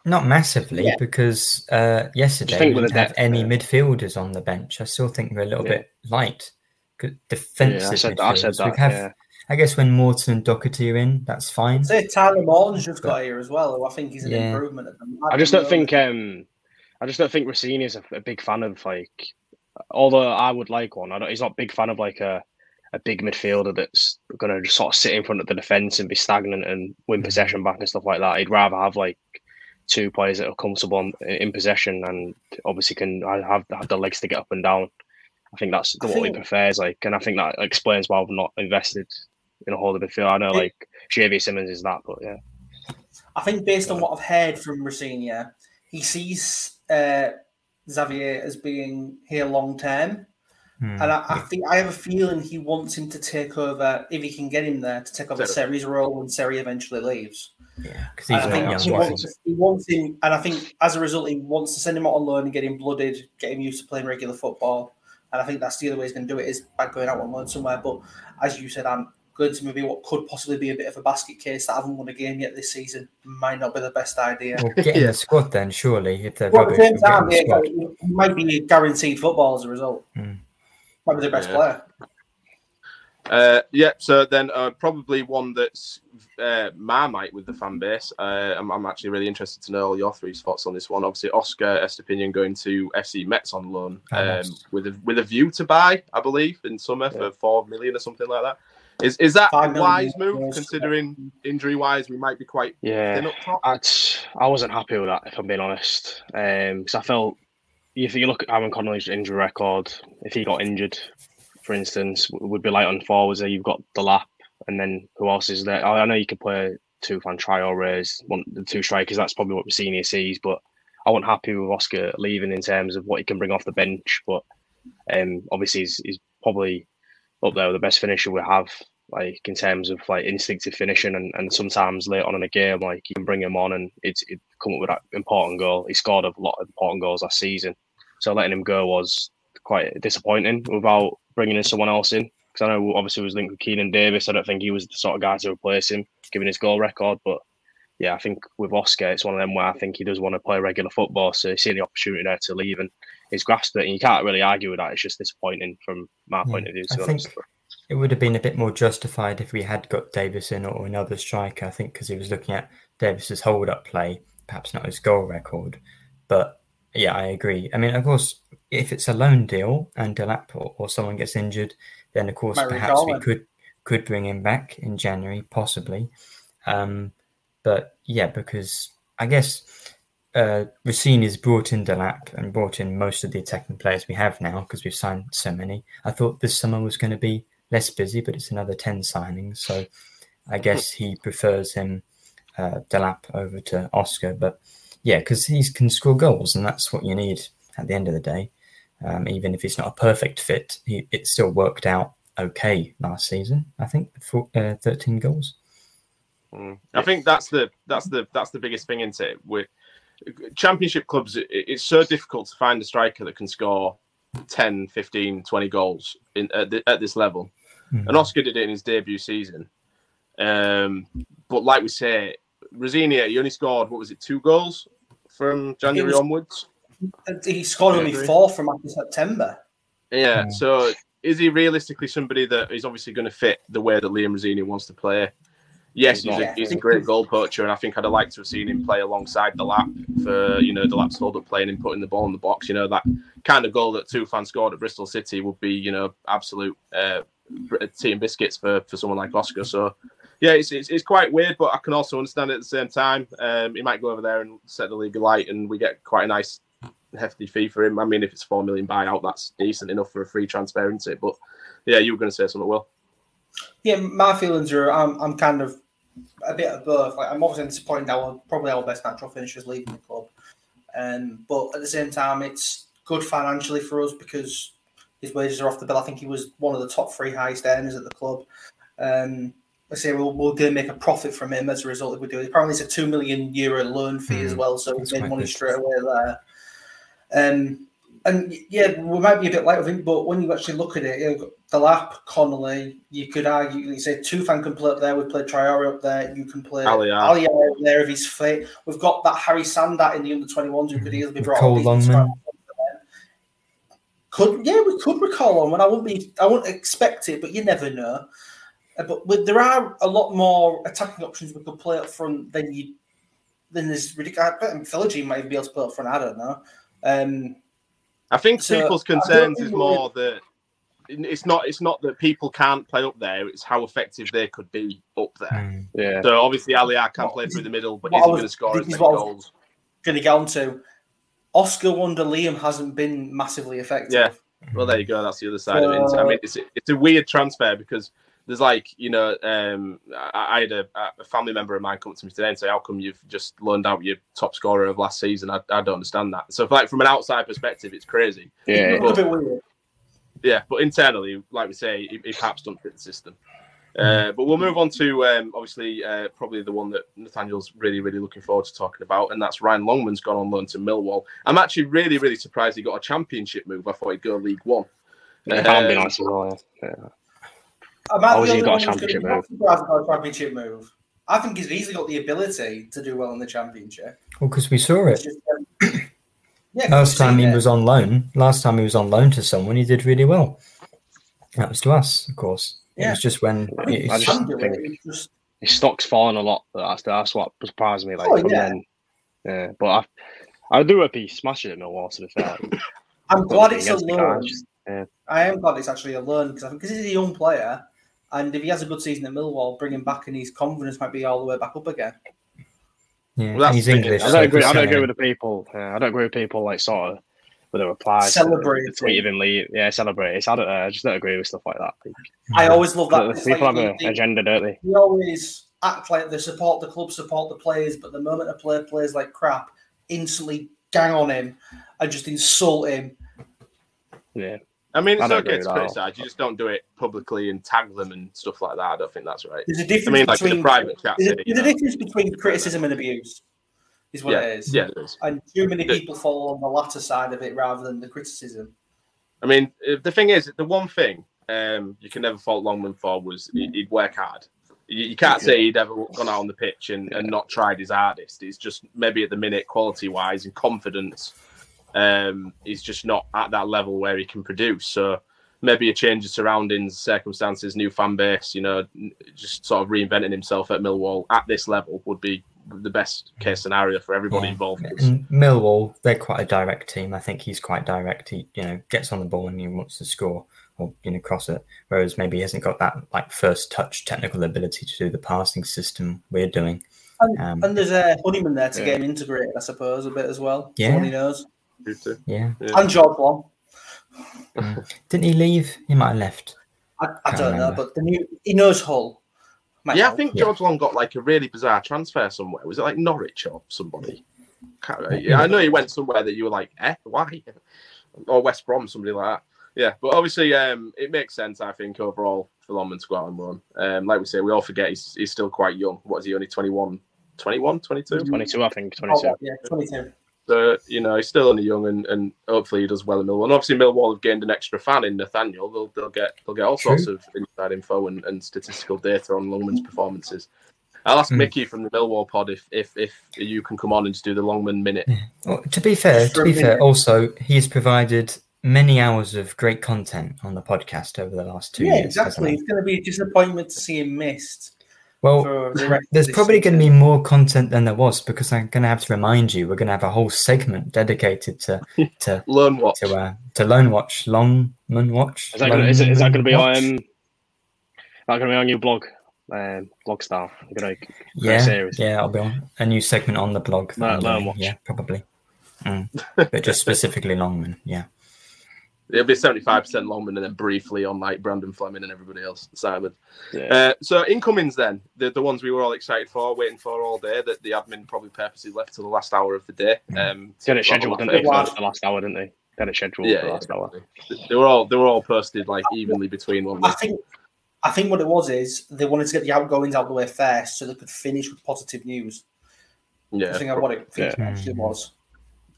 Speaker 4: not massively
Speaker 3: Yeah.
Speaker 4: because uh, yesterday
Speaker 2: think
Speaker 4: we didn't have
Speaker 2: depth,
Speaker 4: any
Speaker 2: yeah.
Speaker 4: midfielders on the bench. I still think we're a little
Speaker 2: Yeah.
Speaker 4: bit light. Good
Speaker 2: yeah, I said. I said that.
Speaker 4: have,
Speaker 2: Yeah.
Speaker 4: I guess, when Morton and Docherty are in, that's fine.
Speaker 3: Say Tyler Morton's just got here as well. Who I think is an
Speaker 4: Yeah.
Speaker 3: improvement. At them.
Speaker 2: I just don't think. Um, I just don't think Rosenior is a, a big fan of like. Although I would like one, I don't, he's not a big fan of like a, a big midfielder that's going to just sort of sit in front of the defense and be stagnant and win possession back and stuff like that. He'd rather have like two players that are comfortable on, in possession and obviously can have have the legs to get up and down. I think that's
Speaker 3: I
Speaker 2: what he prefers. Like, and I think that explains why we've not invested in a holding midfield. I know
Speaker 3: It-
Speaker 2: like Xavier Simons is that, but yeah.
Speaker 3: I think based on what I've heard from Rosenior, he sees uh, Xavier as being here long term.
Speaker 4: Hmm.
Speaker 3: And I, I think I have a feeling he wants him to take over, if he can get him there, to take over
Speaker 1: Seri.
Speaker 3: Seri's role when Seri eventually leaves.
Speaker 4: Yeah, because he's
Speaker 3: I think
Speaker 4: young.
Speaker 3: he wants, he wants him, and I think as a result, he wants to send him out on loan and get him blooded, get him used to playing regular football. And I think that's the other way he's going to do it is by going out on loan somewhere. But as you said, I'm going to maybe what could possibly be a bit of a basket case that I haven't won a game yet this season might not be the best idea.
Speaker 4: Well, get in the squad then, surely, if they're
Speaker 3: Well, at
Speaker 4: rubbish.
Speaker 3: the same
Speaker 4: we'll get in
Speaker 3: time,
Speaker 4: the
Speaker 3: yeah,
Speaker 4: squad.
Speaker 3: he might be guaranteed football as a result.
Speaker 4: Hmm.
Speaker 3: Might be the best
Speaker 1: Yeah.
Speaker 3: player.
Speaker 1: Uh, yeah, so then uh, probably one that's uh, Marmite with the fan base. Uh, I'm, I'm actually really interested to know all your three spots on this one. Obviously, Oscar Estupiñán going to FC Metz on loan
Speaker 4: Oh,
Speaker 1: um,
Speaker 4: nice.
Speaker 1: with a with a view to buy, I believe, in summer
Speaker 2: Yeah.
Speaker 1: for four million or something like that. Is is that
Speaker 3: Five
Speaker 1: a wise move
Speaker 3: euros.
Speaker 1: considering injury wise we might be quite
Speaker 2: Yeah,
Speaker 1: thin up top?
Speaker 2: I, I wasn't happy with that, if I'm being honest. Because I felt, if you look at Aaron Connolly's injury record, if he got injured, for instance, would be light on forwards. You've got Delap, and then who else is there? I know you could play Tufan trio raise one the two strikers. That's probably what senior sees, but I wasn't happy with Oscar leaving in terms of what he can bring off the bench. But um, obviously, he's, he's probably up there with the best finisher we have like in terms of like instinctive finishing and, and sometimes late on in a game like you can bring him on and it's it come up with that important goal he scored a lot of important goals last season so letting him go was quite disappointing without bringing in someone else in because I know obviously it was linked with Keinan Davis I don't think he was the sort of guy to replace him given his goal record but yeah I think with Oscar it's one of them where I think he does want to play regular football so he's seen the opportunity there to leave and he's grasped it and you can't really argue with that it's just disappointing from my
Speaker 4: Yeah,
Speaker 2: point of view
Speaker 4: I think it would have been a bit more justified if we had got Davis in or another striker. I think because he was looking at Davis's hold-up play, perhaps not his goal record. But yeah, I agree. I mean, of course, if it's a loan deal and Delap or, or someone gets injured, then of course perhaps
Speaker 3: recall
Speaker 4: we could could bring him back in January, possibly. Um, but yeah, because I guess uh, Rosenior's brought in Delap and brought in most of the attacking players we have now because we've signed so many. I thought this summer was going to be less busy, but it's another 10 signings. So I guess he prefers him, uh, Delap, over to Oscar. But yeah, because he can score goals, and that's what you need at the end of the day. Um, even if it's not a perfect fit, he, it still worked out okay last season. I think for uh, 13 goals.
Speaker 1: Mm. I think that's the that's the that's the biggest thing into it. With championship clubs, it, it's so difficult to find a striker that can score 10, 15, 20 goals in at, the, at this level.
Speaker 4: Mhm.
Speaker 1: And Oscar did it in his debut season. Um, but like we say, Rosenior, he only scored what was it, two goals from January
Speaker 3: was-
Speaker 1: onwards.
Speaker 3: He scored only four from after September.
Speaker 1: Yeah.
Speaker 4: Mm.
Speaker 1: So is he realistically somebody that is obviously going to fit the way that Liam Rosenior wants to play? Yes, he's a, he's a great goal poacher, and I think I'd have liked to have seen him play alongside Delap for you know Delap's hold up playing and putting the ball in the box. You know that kind of goal that Tufan's scored at Bristol City would be you know absolute uh, tea and biscuits for for someone like Oscar. So yeah, it's, it's, it's quite weird, but I can also understand it at the same time. Um, he might go over there and set the league alight, and we get quite a nice hefty fee for him. I mean, if it's four million buyout, that's decent enough for a free transparency. But yeah, you were going to say something, Will.
Speaker 3: Yeah, my feelings are I'm, I'm kind of a bit of both. Like I'm obviously disappointed that our probably our best natural finishers leaving the club, um, but at the same time, it's good financially for us because his wages are off the bill. I think he was one of the top three highest earners at the club. Um, I say we'll, we're going to make a profit from him as a result if we do it. Apparently, it's a two million euro loan fee as
Speaker 4: Mm,
Speaker 3: well, so we made money straight away there. Um, and yeah, we might be a bit late with him, but when you actually look at it, you know, Delap, Connolly, you could argue, you say Tufan can play up there, we play Traore up there, you can play. Allahyar up there if he's fit. We've got that Harry Sandat in the under 21s who could easily be brought
Speaker 4: Cole
Speaker 3: on. Could yeah, we could recall on when I wouldn't be I wouldn't expect it, but you never know. Uh, But with, there are a lot more attacking options we could play up front than you than there's ridiculous. I bet Philogene might even be able to play up front. I don't know. Um,
Speaker 1: I think
Speaker 3: So,
Speaker 1: people's concerns
Speaker 3: think
Speaker 1: is
Speaker 3: we-
Speaker 1: more that it's not it's not that people can't play up there; it's how effective they could be up there.
Speaker 4: Mm.
Speaker 2: Yeah.
Speaker 1: So obviously, Allahyar can
Speaker 3: What-
Speaker 1: play through the middle, but
Speaker 3: what
Speaker 1: is
Speaker 3: I
Speaker 1: he
Speaker 3: was-
Speaker 1: going to score
Speaker 3: this
Speaker 1: as many
Speaker 3: what I was-
Speaker 1: goals?
Speaker 3: going to get on to Oscar Wonder Liam hasn't been massively effective.
Speaker 1: Yeah. Well, there you go. That's the other side of it? I mean, it's it's a weird transfer because there's like you know, um, I, I had a, a family member of mine come to me today and say, "How come you've just loaned out your top scorer of last season?" I, I don't understand that. So, like from an outside perspective, it's crazy.
Speaker 2: Yeah.
Speaker 3: It's a bit.
Speaker 1: Yeah, but internally, like we say, he, he perhaps don't fit the system. Uh, but we'll move on to um, obviously uh, probably the one that Nathaniel's really, really looking forward to talking about, and that's Ryan Longman's gone on loan to Millwall. I'm actually really, really surprised he got a championship move. I thought he'd go League One.
Speaker 2: It can be
Speaker 1: Um,
Speaker 2: nice as well. Yeah.
Speaker 3: Am I the
Speaker 2: has
Speaker 3: only
Speaker 2: got a
Speaker 3: one who's
Speaker 2: championship move?
Speaker 3: surprised about a championship move? I think he's easily got the ability to do well in the championship.
Speaker 4: Well, because we saw it
Speaker 3: just, um, yeah,
Speaker 4: last time he
Speaker 3: it.
Speaker 4: was on loan. Last time he was on loan to someone, he did really well. That was to us, of course. It was just when
Speaker 3: I think
Speaker 4: it's
Speaker 2: I just
Speaker 3: can do it.
Speaker 2: think-
Speaker 3: just
Speaker 2: His stock's fallen a lot. That's that's what surprised me. Like
Speaker 3: Oh,
Speaker 2: from
Speaker 3: yeah.
Speaker 2: then. Yeah, but I, I do hope he smashes it Millwall. To be fair,
Speaker 3: I'm glad it's a
Speaker 2: against
Speaker 3: loan.
Speaker 2: Yeah.
Speaker 3: I am glad it's actually a loan because I think because he's a young player, And if he has a good season at Millwall, bring him back and his confidence might be all the way back up again.
Speaker 4: Yeah,
Speaker 1: Well, that's
Speaker 4: he's English.
Speaker 2: I don't agree. I don't agree with the people. Yeah, I don't agree with people like sort of with the replies. to
Speaker 3: Celebrating.
Speaker 2: The tweet of him leave. Yeah, celebrate. It's, I don't. know, I just don't agree with stuff like that.
Speaker 3: I always love that. It's
Speaker 2: people
Speaker 3: like
Speaker 2: have an
Speaker 3: they-
Speaker 2: agenda, don't they?
Speaker 3: they always act like they support the club, support the players, but the moment a player plays like crap, instantly gang on him and just insult him.
Speaker 2: Yeah.
Speaker 1: I mean, it's
Speaker 2: don't
Speaker 1: okay to
Speaker 2: with that.
Speaker 1: criticize. You just don't do it publicly and tag them and stuff like that. I don't think that's right.
Speaker 3: There's a difference
Speaker 1: I mean, like
Speaker 3: between
Speaker 1: the private chat.
Speaker 3: there's, a,
Speaker 1: here,
Speaker 3: there's a difference between criticism and abuse, is what
Speaker 1: Yeah,
Speaker 3: it is.
Speaker 1: yeah, there is.
Speaker 3: And too many
Speaker 1: Yeah.
Speaker 3: people fall on the latter side of it rather than the criticism.
Speaker 1: I mean, uh, the thing is, the one thing um, you can never fault Longman for was he- he'd work hard. You, you can't say he'd ever gone out on the pitch and, and not tried his hardest. It's just maybe at the minute, quality wise and confidence, um, he's just not at that level where he can produce. So maybe a change of surroundings, circumstances, new fan base, you know, just sort of reinventing himself at Millwall at this level would be the best case scenario for everybody
Speaker 4: Yeah.
Speaker 1: involved. 'cause-
Speaker 4: And Millwall, they're quite a direct team. I think he's quite direct. He, you know, gets on the ball and he wants to score or you know cross it. Whereas maybe he hasn't got that like first touch technical ability to do the passing system we're doing.
Speaker 3: And,
Speaker 4: Um,
Speaker 3: and there's a Honeyman there to
Speaker 2: Yeah.
Speaker 3: get him integrated, I suppose, a bit as well.
Speaker 4: Yeah.
Speaker 3: Yeah. he knows.
Speaker 4: Yeah,
Speaker 3: And George Long.
Speaker 4: didn't he leave? He might have left.
Speaker 3: I, I
Speaker 4: Can't
Speaker 3: don't know, but the new he knows Hull. Might
Speaker 1: Yeah, I
Speaker 3: help.
Speaker 1: think
Speaker 4: Yeah.
Speaker 1: George Long got like a really bizarre transfer somewhere. Was it like Norwich or somebody? Yeah, I know he went somewhere that you were like, eh, why? Or West Brom, somebody like that. Yeah, but obviously, um, it makes sense. I think overall for Longman to go out on loan. Um, like we say, we all forget he's, he's still quite young. What is he? Only 21, 21, 22?
Speaker 2: Twenty-two, I think.
Speaker 3: Oh,
Speaker 2: Twenty-two.
Speaker 3: yeah, 22.
Speaker 1: So you know, he's still only young, and, and hopefully he does well in Millwall. And obviously, Millwall have gained an extra fan in Nathaniel. They'll, they'll get they'll get all
Speaker 4: True.
Speaker 1: sorts of inside info and, and statistical data on Longman's performances. I'll ask
Speaker 4: Mm.
Speaker 1: Mickey from the Millwall pod if, if if you can come on and just do the Longman minute.
Speaker 4: Well, to be fair,
Speaker 3: Just for
Speaker 4: to be fair,
Speaker 3: minute.
Speaker 4: also he's provided many hours of great content on the podcast over the last two
Speaker 3: Yeah,
Speaker 4: years. hasn't
Speaker 3: exactly. It's going to be a disappointment to see him missed.
Speaker 4: Well,
Speaker 3: for the
Speaker 4: there's probably going to be more content than there was because I'm going to have to remind you. We're going to have a whole segment dedicated to to
Speaker 1: Learn what?
Speaker 4: to uh, to Lone Watch, Longman Watch.
Speaker 2: Is that gonna, is, it, is that going to be
Speaker 4: Longman
Speaker 2: on?
Speaker 4: Watch?
Speaker 2: That going to be on your blog, um, blog style? You're going to
Speaker 4: Yeah,
Speaker 2: series.
Speaker 4: yeah, I'll be on a new segment on the blog.
Speaker 2: Learn- Learn Watch.
Speaker 4: Yeah, probably. Mm. but just specifically Longman. Yeah.
Speaker 1: It'll be seventy five percent Longman and then briefly on like Brandon Fleming and everybody else. Simon.
Speaker 2: Yeah.
Speaker 1: Uh, so incomings then, the, the ones we were all excited for, waiting for all day, that the admin probably purposely left to the last hour of the day. Um,
Speaker 2: They had it scheduled, didn't they?
Speaker 3: Wow.
Speaker 2: For the last hour, didn't they? They had it scheduled
Speaker 1: Yeah,
Speaker 2: for the last hour.
Speaker 1: they were all they were all posted like evenly between one.
Speaker 3: I think I think what it was is they wanted to get the outgoings out of the way first so they could finish with positive news.
Speaker 1: Yeah,
Speaker 3: I think that's what it, think
Speaker 4: Yeah.
Speaker 3: it actually was.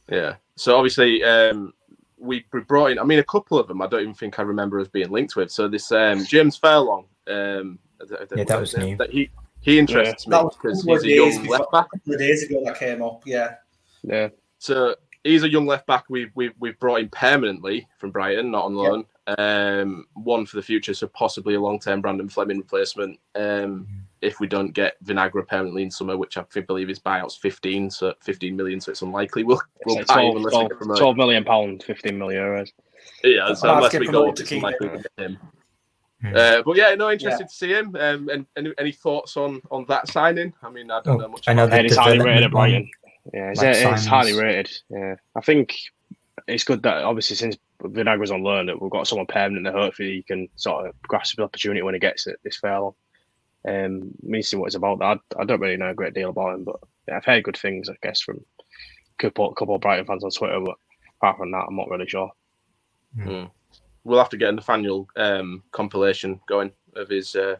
Speaker 1: Yeah. So obviously, um, we we brought in. I mean, a couple of them. I don't even think I remember us being linked with. So this um, James Furlong. Um,
Speaker 4: Yeah, that was new.
Speaker 1: That he he interests
Speaker 3: That
Speaker 1: me
Speaker 3: was
Speaker 1: because he's a
Speaker 3: days
Speaker 1: young
Speaker 3: before-
Speaker 1: left back.
Speaker 3: A couple of days ago that came up, yeah.
Speaker 2: Yeah.
Speaker 1: So he's a young left back. We've we've we've brought in permanently from Brighton, not on loan. Um, one for the future, so possibly a long term Brandon Fleming replacement. Um, if we don't get Vinagre permanently in summer, which I believe his buyout's fifteen, so fifteen million, so it's unlikely we'll we'll
Speaker 2: like 12, 12,
Speaker 1: get promoted.
Speaker 2: 12 million pound, 15 million euros.
Speaker 1: Yeah, so
Speaker 3: I'll
Speaker 1: unless we go,
Speaker 3: to
Speaker 1: it's
Speaker 3: keep
Speaker 1: unlikely
Speaker 3: him.
Speaker 1: we get him.
Speaker 4: Hmm.
Speaker 1: Uh, but yeah, no, interested
Speaker 3: Yeah.
Speaker 1: to see him. Um, and any, any thoughts on on that signing? I mean, I don't
Speaker 4: Oh,
Speaker 1: know much.
Speaker 4: I know
Speaker 1: about
Speaker 4: the
Speaker 2: it's highly rated at
Speaker 4: development one.
Speaker 2: Brighton. Yeah, it's,
Speaker 4: Like
Speaker 2: it's highly rated. Yeah, I think it's good that obviously since Vinagre's on loan, that we've got someone permanent that hopefully he can sort of grasp the opportunity when he gets it this fair on. Um, me see what it's about. I, I don't really know a great deal about him, but yeah, I've heard good things, I guess, from a couple, couple of Brighton fans on Twitter. But apart from that, I'm not really sure.
Speaker 1: We'll have to get a Nathaniel um, compilation going of his. Uh,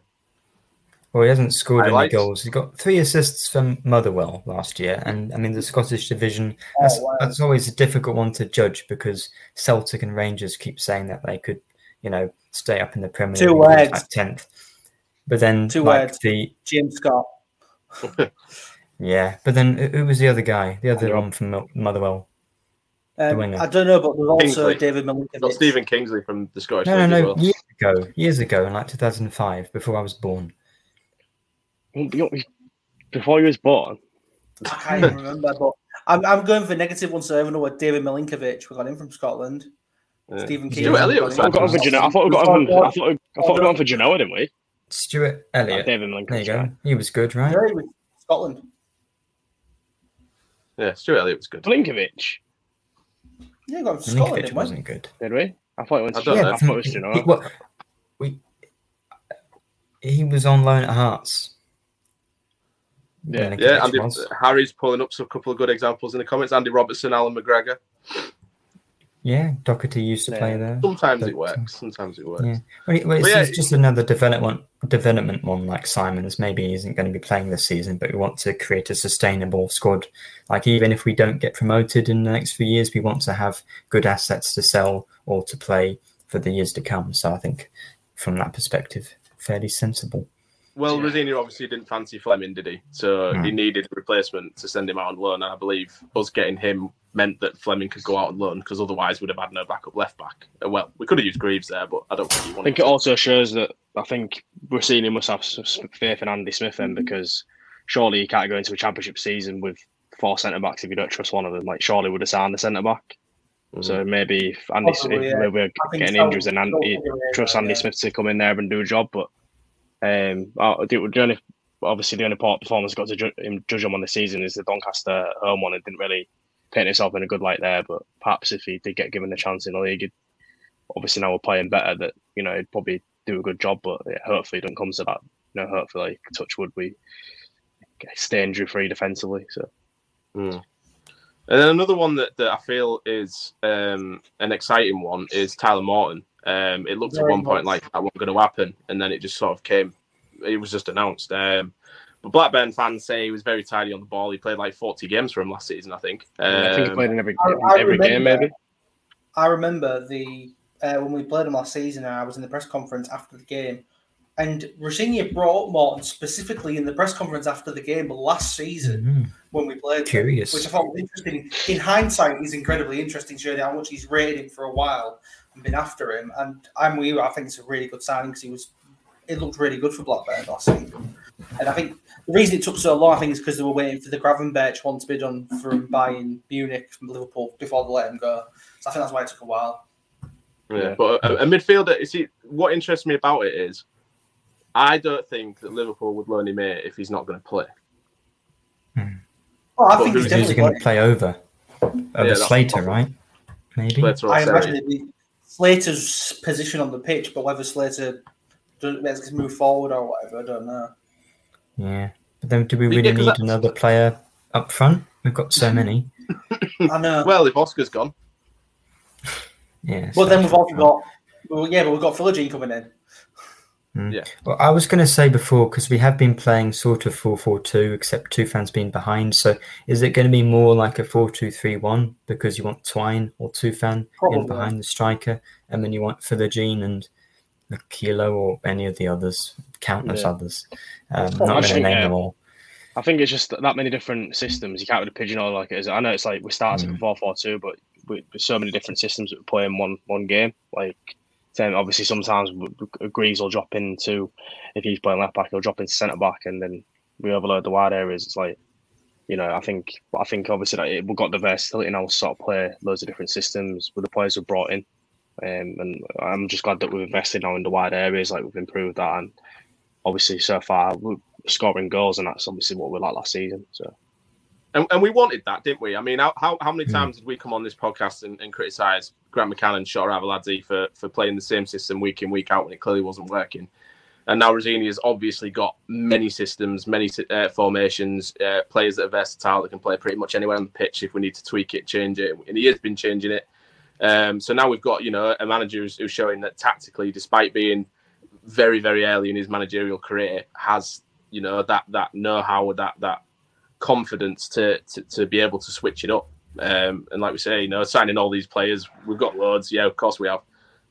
Speaker 4: Well, he hasn't scored any
Speaker 1: Highlights?
Speaker 4: goals. He's got three assists from Motherwell last year, and I mean the Scottish division. That's,
Speaker 3: wow.
Speaker 4: that's always a difficult one to judge because Celtic and Rangers keep saying that they could, you know, stay up in the Premier
Speaker 3: Two
Speaker 4: League
Speaker 3: words.
Speaker 4: at tenth. But then,
Speaker 3: Two
Speaker 4: like
Speaker 3: words.
Speaker 4: the
Speaker 3: Jim Scott.
Speaker 4: yeah, but then who- who was the other guy? The other one from Motherwell.
Speaker 3: Um,
Speaker 4: winger.
Speaker 3: I don't know, but there's also
Speaker 1: Kingsley.
Speaker 3: David
Speaker 1: got
Speaker 3: Milinkovic.
Speaker 1: Stephen Kingsley from the Scottish.
Speaker 4: No, no,
Speaker 1: League as
Speaker 4: no.
Speaker 1: well.
Speaker 4: Years ago, years ago, in like 2005, before I was born.
Speaker 2: Before he was born,
Speaker 3: I can't even remember, but I'm, I'm going for negative one, so I don't know what David Milinkovic. We got him from
Speaker 1: Yeah.
Speaker 3: Stephen. Stephen King.
Speaker 1: Stuart Elliott was
Speaker 2: I thought got him for Genoa. I thought we got him. I thought we, I thought we got him for Genoa, didn't we?
Speaker 4: Stuart Elliott.
Speaker 2: Oh, David
Speaker 4: there you go. He was good, right?
Speaker 3: Yeah, he was Scotland.
Speaker 1: Yeah, Stuart Elliott was good.
Speaker 2: Blinkovic.
Speaker 3: Yeah, got Scotland.
Speaker 4: Milinkovic
Speaker 3: didn't
Speaker 4: wasn't
Speaker 3: we?
Speaker 4: good.
Speaker 2: Did we? I thought it went
Speaker 1: I don't
Speaker 2: yeah,
Speaker 1: know.
Speaker 2: I thought it was
Speaker 4: he, he- well, we, he was on loan at Hearts.
Speaker 2: Yeah.
Speaker 1: Yeah, Andy,
Speaker 4: was.
Speaker 1: Harry's pulling up some couple of good examples in the comments. Andy Robertson, Allan McGregor.
Speaker 4: Yeah, Docherty used to play there.
Speaker 1: Sometimes
Speaker 4: But,
Speaker 1: it works. Sometimes it works.
Speaker 4: Yeah. Well, it- well, it's,
Speaker 1: yeah,
Speaker 4: it's just another development development one like Simons. Maybe isn't going to be playing this season, but we want to create a sustainable squad. Like even if we don't get promoted in the next few years, we want to have good assets to sell or to play for the years to come. So I think from that perspective, fairly sensible.
Speaker 1: Well,
Speaker 2: Yeah.
Speaker 1: Rosenior obviously didn't fancy Fleming, did he? So
Speaker 4: No.
Speaker 1: he needed a replacement to send him out on loan. And I believe us getting him meant that Fleming could go out on loan because otherwise we'd have had no backup left back. Uh, Well, we could have used Greaves there, but I don't think he
Speaker 2: I
Speaker 1: wanted
Speaker 2: think it
Speaker 1: to.
Speaker 2: also shows that I think Rosenior must have some faith in Andy Smith then because surely you can't go into a championship season with four centre backs if you don't trust one of them. Like surely would have signed the centre back.
Speaker 1: Mhm.
Speaker 2: So maybe if Andy
Speaker 3: Possibly,
Speaker 2: if
Speaker 3: yeah.
Speaker 2: maybe we're getting
Speaker 3: so.
Speaker 2: injuries and Andy,
Speaker 3: Yeah,
Speaker 2: trust Andy
Speaker 3: yeah.
Speaker 2: Smith to come in there and do a job. But um, the, only obviously the only part performance got to ju- him, judge him on the season is the Doncaster home one. It didn't really paint himself in a good light there. But perhaps if he did get given the chance in the league, he'd, obviously now we're playing better. That you know he'd probably do a good job. But yeah, hopefully it doesn't come to that. You know, hopefully touch wood we stay injury free defensively. So
Speaker 1: Mm. And then another one that, that I feel is um, an exciting one is Tyler Morton. Um, it looked at
Speaker 3: Very
Speaker 1: one point like that wasn't going to happen, and then it just sort of came. It was just announced. Um, but Blackburn fans say he was very tidy on the ball. He played like 40 games for him last season, I think.
Speaker 2: I think he
Speaker 1: Um,
Speaker 2: played in every
Speaker 3: I-
Speaker 2: in
Speaker 3: I
Speaker 2: every game
Speaker 3: remember-
Speaker 2: maybe.
Speaker 3: I remember the uh, when we played him last season, and I was in the press conference after the game, and Rosenior brought Morton specifically in the press conference after the game last season
Speaker 4: Mhm.
Speaker 3: when we played. them,
Speaker 4: Curious.
Speaker 3: which I thought was interesting. In hindsight, he's incredibly interesting, showing how much he's rated him for a while and been after him. And I'm with you. I think it's a really good signing because he was. It looked really good for Blackburn last season, and I think the reason it took so long, I think, is because they were waiting for the Gravenberch one to be done from Bayern Munich from Liverpool before they let him go. So I think that's why it took a while.
Speaker 1: Yeah, but a, a midfielder. You see, what interests me about it is, I don't think that Liverpool would loan him here if he's not going to play.
Speaker 3: Oh, I
Speaker 1: But
Speaker 3: think he's definitely.
Speaker 4: going to play over? Over
Speaker 1: that's
Speaker 4: Slater, right? Maybe.
Speaker 1: Slater or
Speaker 3: I imagine it'd be Slater's position on the pitch, but whether Slater does move forward or whatever, I don't know.
Speaker 4: Yeah. But then do we
Speaker 1: Yeah,
Speaker 4: need
Speaker 1: that's-
Speaker 4: another player up front? We've got so many.
Speaker 3: I know.
Speaker 1: Well, if Oscar's gone,
Speaker 4: Yeah.
Speaker 3: but
Speaker 4: so-
Speaker 3: then we've also got, well, yeah, but we've got Philogene coming in.
Speaker 4: Well, I was going to say before because we have been playing sort of 4-4-2, except Tufan's being behind. So is it going to be more like a 4-2-3-1 because you want Twine or Tufan
Speaker 3: Probably.
Speaker 4: in behind the striker, and then you want Philogene and the Kilo or any of the others, countless
Speaker 2: Yeah.
Speaker 4: others. Um, not
Speaker 3: what
Speaker 4: going
Speaker 3: I
Speaker 4: to
Speaker 2: think,
Speaker 4: name
Speaker 2: yeah.
Speaker 4: them all.
Speaker 2: I think it's just that many different systems. You can't really pigeonhole like it is. I know it's like we started
Speaker 4: Mm.
Speaker 2: with four four two, but with so many different systems that we play in one one game. Like, then obviously sometimes Greaves will drop into if he's playing left back, he'll drop into centre back, and then we overload the wide areas. It's like, you know, I think I think obviously it, we've got the versatility now to sort of play loads of different systems with the players we've brought in. Um, and I'm just glad that we've invested now in the wide areas, like we've improved that, and obviously so far we're scoring goals, and that's obviously what we like last season. So
Speaker 1: and, and we wanted that, didn't we? I mean, how how, how many
Speaker 4: Hmm.
Speaker 1: times did we come on this podcast and, and criticise Grant McCann and Shota Arveladze for for playing the same system week in week out when it clearly wasn't working? And now Rosenior has obviously got many systems, many uh, formations, uh, players that are versatile that can play pretty much anywhere on the pitch if we need to tweak it, change it. And he has been changing it. Um, so now we've got you know a manager who's, who's showing that tactically, despite being very very early in his managerial career, has you know that that know how that that confidence to, to to be able to switch it up. Um, and like we say, you know, signing all these players, we've got loads. Yeah, of course we have,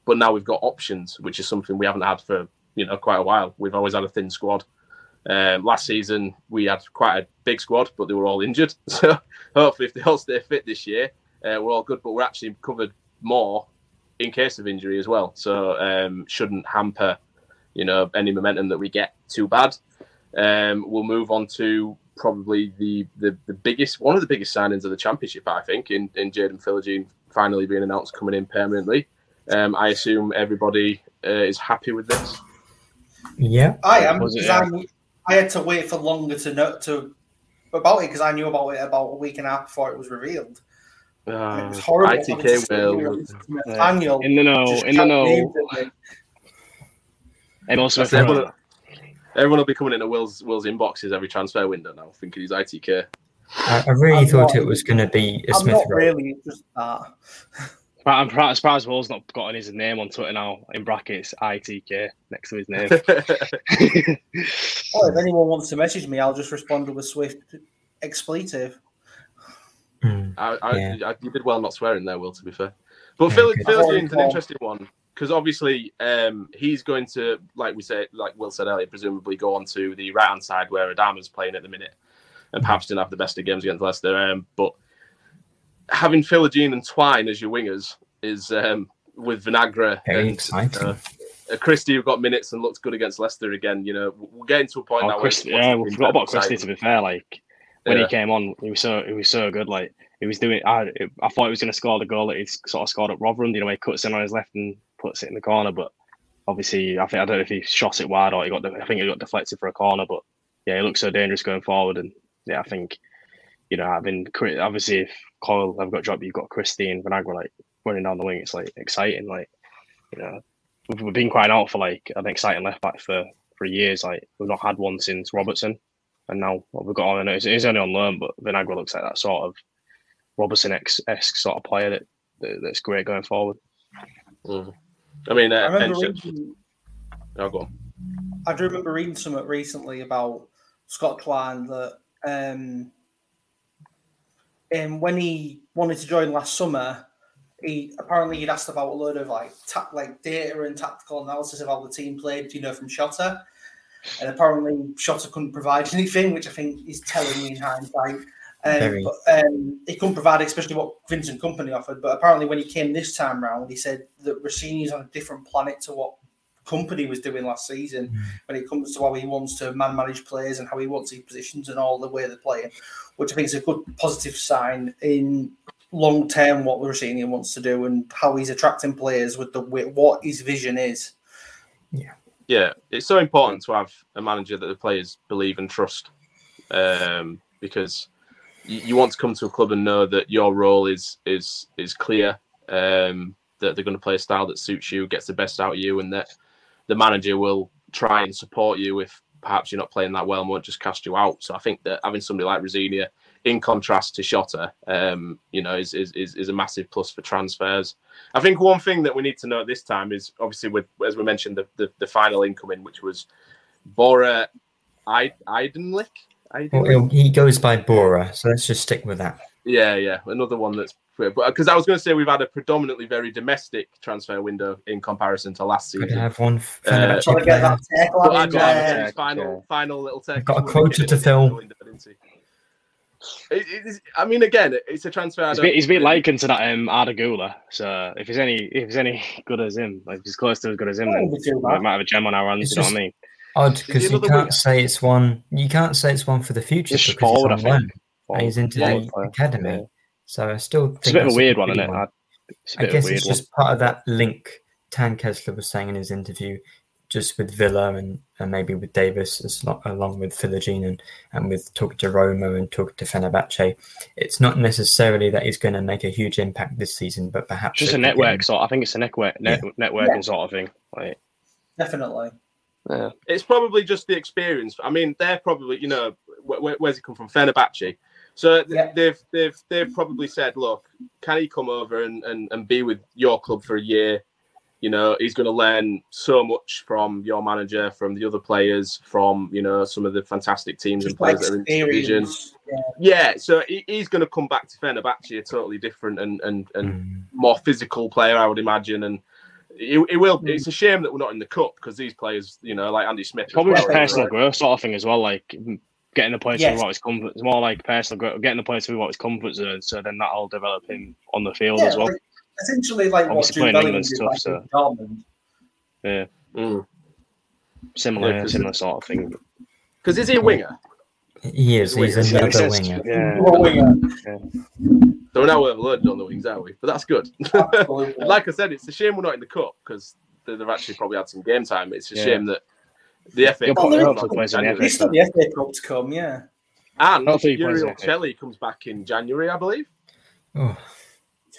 Speaker 1: but now we've got options, which is something we haven't had for you know quite a while. We've always had a thin squad. Um, last season we had quite a big squad, but they were all injured. So hopefully, if they all stay fit this year, uh, we're all good. But we're actually covered more in case of injury as well. So um, shouldn't hamper, you know, any momentum that we get too bad. Um, we'll move on to probably the, the the biggest one of the biggest signings of the championship, I think, in in Jaden Philogene finally being announced coming in permanently. Um, I assume everybody uh, is happy with this.
Speaker 4: Yeah,
Speaker 3: I am.
Speaker 2: It,
Speaker 3: because I, I had to wait for longer to know to about it because I knew about it about a week and a half before it was revealed. And it
Speaker 1: Uh,
Speaker 3: was horrible.
Speaker 1: ITK
Speaker 3: having to
Speaker 1: will-
Speaker 3: here and listen to Nathaniel
Speaker 2: In the know, in the
Speaker 3: shout
Speaker 2: know.
Speaker 3: names at me.
Speaker 2: And also,
Speaker 1: That's everyone, everyone will be coming into Will's Will's inboxes every transfer window now, thinking he's ITK.
Speaker 4: I, I really
Speaker 3: I'm
Speaker 4: thought
Speaker 3: not-
Speaker 4: it was going to be a
Speaker 3: I'm
Speaker 4: Smith
Speaker 3: not
Speaker 4: Rowe.
Speaker 3: really it's just that.
Speaker 2: But I'm proud, surprised Will's not gotten his name on Twitter now in brackets ITK next to his name.
Speaker 3: Oh, if anyone wants to message me, I'll just respond with a swift expletive.
Speaker 4: Mm.
Speaker 1: I, I,
Speaker 4: Yeah.
Speaker 1: I, you did well not swearing there, Will. To be fair, but
Speaker 4: Yeah,
Speaker 1: Phil,
Speaker 4: good.
Speaker 1: Phil Jean's an interesting one because obviously um, he's going to, like we said, like Will said earlier, presumably go on to the right hand side where Adama's playing at the minute, and perhaps didn't have the best of games against Leicester. Um, but having Philogene and Twine as your wingers is um, with Vinagre
Speaker 4: Very
Speaker 1: and
Speaker 4: exciting.
Speaker 1: uh, uh, Christie who got minutes and looked good against Leicester again. You know, we're getting to a point
Speaker 2: Oh,
Speaker 1: now. where
Speaker 2: yeah, we forgot about. Christie. To be fair, like when
Speaker 1: Yeah.
Speaker 2: he came on, he was so he was so good. Like he was doing. I I thought he was going to score the goal that he sort of scored at Rotherham. You know, he cuts in on his left and puts it in the corner. But obviously, I think I don't know if he shot it wide or he got. The, I think he got deflected for a corner. But yeah, he looks so dangerous going forward. And yeah, I think you know, having obviously if Coyle have got dropped, you've got Christie and Vinagre like running down the wing. It's like exciting. Like you know, we've, we've been crying out for like an exciting left back for for years. Like we've not had one since Robertson, and now what we've got on. It's, it's only on loan, but Vinagre looks like that sort of Robertson esque sort of player that, that that's great going forward.
Speaker 1: Mm. I mean,
Speaker 3: I
Speaker 1: uh,
Speaker 3: remember reading,
Speaker 1: oh, go on.
Speaker 3: I do remember reading something recently about Scott Klein that um, and when he wanted to join last summer, he apparently he'd asked about a load of like ta- like data and tactical analysis of how the team played, you know, from Shota. And apparently Shota couldn't provide anything, which I think is telling me in hindsight. Um,
Speaker 4: Very.
Speaker 3: but um, he couldn't provide, especially what Vincent Kompany offered. But apparently, when he came this time round, he said that Rosenior's on a different planet to what Company was doing last season when it comes to how he wants to man manage players and how he wants his positions and all the way they're playing, which I think is a good positive sign in long term what Rossini wants to do and how he's attracting players with the with what his vision is.
Speaker 1: Yeah, it's so important to have a manager that the players believe and trust, um, because you, you want to come to a club and know that your role is is is clear, um, that they're going to play a style that suits you, gets the best out of you, and that the manager will try and support you if perhaps you're not playing that well and won't just cast you out. So I think that having somebody like Rosenior, in contrast to Shota, um, you know, is, is is a massive plus for transfers. I think one thing that we need to note this time is obviously with as we mentioned the the, the final incoming, which was Bora I Aydınlık.
Speaker 4: Well,
Speaker 1: Aydınlık?
Speaker 4: he'll- he goes by Bora, so let's just stick with that.
Speaker 1: Yeah, yeah, another one that's because I was going to say we've had a predominantly very domestic transfer window in comparison to last
Speaker 4: Could
Speaker 1: season.
Speaker 4: have one
Speaker 1: Uh,
Speaker 4: Fenerbahce
Speaker 3: Trying to get that tech
Speaker 1: But
Speaker 3: lad
Speaker 1: I
Speaker 3: in
Speaker 1: got
Speaker 3: there.
Speaker 1: his final, final little take.
Speaker 4: Got a quota to fill.
Speaker 1: It, it is, I mean, again, it's a transfer. I
Speaker 2: He's
Speaker 1: don't-
Speaker 2: been, he's been likened to that um, Arda Güler. So if he's any if he's any good as him, like if he's close to as good as him, then
Speaker 3: we do
Speaker 2: we
Speaker 3: that.
Speaker 2: might have a gem on our hands. You know what I mean?
Speaker 4: Odd because you can't
Speaker 1: winger?
Speaker 4: say it's one. You can't say it's one for the future
Speaker 2: Just
Speaker 4: because
Speaker 2: forward, I
Speaker 4: it's on
Speaker 2: think.
Speaker 4: loan. He's into
Speaker 2: Forward
Speaker 4: the
Speaker 2: player.
Speaker 4: academy,
Speaker 2: Yeah.
Speaker 4: so I still think
Speaker 2: It's a bit of a
Speaker 4: that's
Speaker 2: weird one, isn't it? I, it's a
Speaker 4: I
Speaker 2: bit
Speaker 4: guess
Speaker 2: of a weird
Speaker 4: it's
Speaker 2: one.
Speaker 4: just part of that link Tan Kesler was saying in his interview, just with Villa and, and maybe with Davis, as lo- along with Philogene and, and with talking to Roma and talking to Fenerbahce. It's not necessarily that he's going to make a huge impact this season, but perhaps
Speaker 2: Just a network
Speaker 4: him-
Speaker 2: sort. I think it's a network net, networking sort of thing. Like,
Speaker 3: Definitely.
Speaker 2: Yeah.
Speaker 1: it's probably just the experience. I mean, they're probably, you know, wh- wh- where's he come from? Fenerbahce. So th-
Speaker 3: Yeah.
Speaker 1: they've they've they've probably said, look, can he come over and, and, and be with your club for a year? You know, he's going to learn so much from your manager, from the other players, from you know some of the fantastic teams and
Speaker 3: Just like
Speaker 1: players that are in the division.
Speaker 3: Yeah.
Speaker 1: Yeah, so he, he's going to come back to Fenerbahce a totally different and and and
Speaker 4: Mm.
Speaker 1: more physical player, I would imagine, and. It, it will.
Speaker 3: Mm.
Speaker 1: It's a shame that we're not in the cup because these players, you know, like Andy Smith,
Speaker 2: Probably
Speaker 1: well,
Speaker 2: just
Speaker 1: are-
Speaker 2: personal growth sort of thing as well. Like getting the player to
Speaker 3: Yes.
Speaker 2: what his comfort. It's more like personal growth, getting the player to what his comfort zone. So then that'll develop him on the field
Speaker 3: Yeah,
Speaker 2: as well.
Speaker 3: like, essentially like what
Speaker 2: Obviously
Speaker 3: Jude
Speaker 2: playing
Speaker 3: Bellingham
Speaker 2: England's
Speaker 3: did
Speaker 2: tough,
Speaker 3: like
Speaker 2: so-
Speaker 3: Dortmund.
Speaker 2: Yeah,
Speaker 1: Mm.
Speaker 2: similar,
Speaker 1: Yeah, 'cause
Speaker 2: similar sort of thing.
Speaker 1: Because is he a winger?
Speaker 4: He is. He's
Speaker 1: He's
Speaker 4: another
Speaker 2: Sense-
Speaker 4: winger.
Speaker 2: Yeah.
Speaker 3: Well, winger,
Speaker 1: So we're now overloaded on the wings, aren't we? But that's good.
Speaker 3: absolutely.
Speaker 1: Like I said, it's a shame we're not in the cup because they've actually probably had some game time. It's a
Speaker 2: Yeah.
Speaker 1: shame that The FA
Speaker 2: He'll
Speaker 1: Cup.
Speaker 2: probably
Speaker 1: is
Speaker 2: hopefully
Speaker 1: on
Speaker 2: plays in the
Speaker 1: January.
Speaker 3: There's still the FA Cup to come, yeah.
Speaker 1: And
Speaker 2: Hopefully he plays
Speaker 1: Uriel
Speaker 2: in the FA.
Speaker 1: Kelly comes back in January, I believe.
Speaker 4: Oh,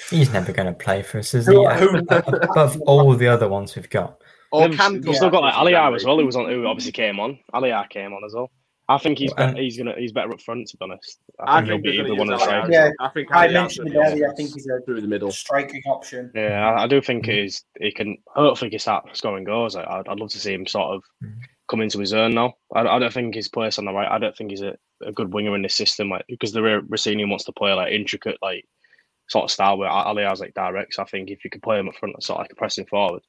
Speaker 4: he's never going to play for us, is
Speaker 3: Who-
Speaker 4: he?
Speaker 3: who-
Speaker 4: Above all the other ones we've got.
Speaker 1: Or
Speaker 2: We've
Speaker 1: can
Speaker 2: we've
Speaker 1: come
Speaker 2: still got like
Speaker 1: in
Speaker 2: Allahyar
Speaker 1: January.
Speaker 2: as well, who was on, who obviously came on. Allahyar came on as well. I think he's
Speaker 4: Well,
Speaker 2: better, he's gonna he's better up front to be honest.
Speaker 1: I
Speaker 2: I think,
Speaker 1: think
Speaker 2: he'll be
Speaker 1: gonna
Speaker 2: either one of
Speaker 1: use
Speaker 2: the Allahyar.
Speaker 3: Yeah,
Speaker 1: I think
Speaker 3: I mentioned it earlier. I think he's a
Speaker 1: through the middle.
Speaker 3: striking option.
Speaker 2: Yeah, I, I do think he's he can hopefully he can start scoring goals. I, I'd, I'd love to see him sort of
Speaker 4: Mhm.
Speaker 2: come into his own now. I, I don't think his place on the right. I don't think he's a, a good winger in this system. Like because the Rosenior wants to play like intricate like sort of style where Allahyar's like direct. So I think if you could play him up front, sort of like a pressing forward,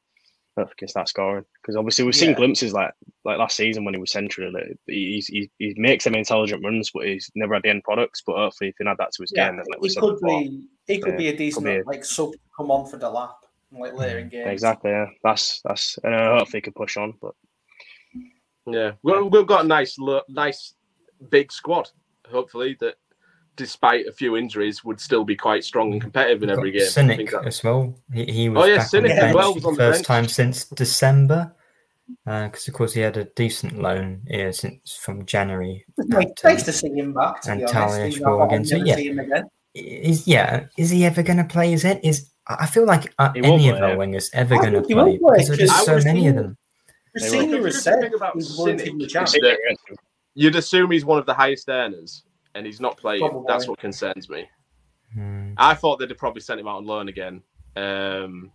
Speaker 2: I think he start scoring. Because obviously we've seen
Speaker 3: Yeah.
Speaker 2: glimpses like like last season when he was central. Like, he's, he he makes them intelligent runs, but he's never had the end products. But hopefully, if he can add that to his
Speaker 3: Yeah,
Speaker 2: game, then like
Speaker 3: he
Speaker 2: said
Speaker 3: could
Speaker 2: before,
Speaker 3: be. He could
Speaker 2: Yeah,
Speaker 3: be a decent
Speaker 2: be a-
Speaker 3: like sub. Come on for Delap, like later in games.
Speaker 2: Exactly. Yeah. That's that's. And uh, hopefully, he can push on. But
Speaker 1: Yeah, we've, we've got a nice, lo- nice big squad. Hopefully, that despite a few injuries, would still be quite strong and competitive in every game. Sinik
Speaker 4: as well. He, he was
Speaker 1: Oh, yeah,
Speaker 4: back
Speaker 1: Sinik
Speaker 4: on the
Speaker 3: as
Speaker 4: bench
Speaker 1: well was on
Speaker 4: the
Speaker 1: the
Speaker 4: first
Speaker 1: bench.
Speaker 4: time since December. Because of course he had a decent loan here since from January.
Speaker 3: It's nice,
Speaker 4: uh,
Speaker 3: to see him back. To
Speaker 4: and
Speaker 3: be honest,
Speaker 4: Talia
Speaker 3: He's
Speaker 4: again, so yeah.
Speaker 3: see him again.
Speaker 4: is yeah is he ever going to play his head? Is I feel like uh, any of
Speaker 2: play,
Speaker 4: our wingers ever going to
Speaker 3: think he will
Speaker 4: play
Speaker 3: play,
Speaker 4: because there's
Speaker 3: because
Speaker 4: just so many of them.
Speaker 3: The senior
Speaker 1: will. The
Speaker 3: said
Speaker 1: thing about
Speaker 3: he's willing to
Speaker 1: Sinik
Speaker 3: give him a
Speaker 1: is
Speaker 3: chance.
Speaker 1: that- You'd assume he's one of the highest earners, and he's not playing.
Speaker 3: Probably.
Speaker 1: That's what concerns me.
Speaker 4: Hmm.
Speaker 1: I thought they'd have probably sent him out on loan again, um,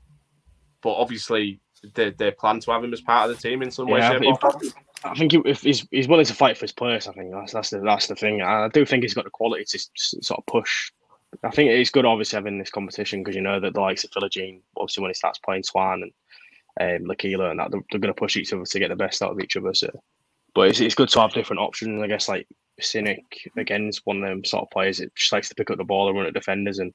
Speaker 1: but obviously they, they plan to have him as part of the team in some way,
Speaker 2: Yeah,
Speaker 1: shape,
Speaker 2: but
Speaker 1: or
Speaker 2: if-
Speaker 1: form.
Speaker 2: I think he, if he's he's willing to fight for his place, I think that's that's the that's the thing. I do think he's got the quality to sort of push. I think it's good, obviously, having this competition because you know that the likes of Philogene, obviously, when he starts playing Swan and um, Lokilo and that, they're, they're going to push each other to get the best out of each other. So, but it's, it's good to have different options. I guess like Sinik again is one of them sort of players that just likes to pick up the ball and run at defenders, and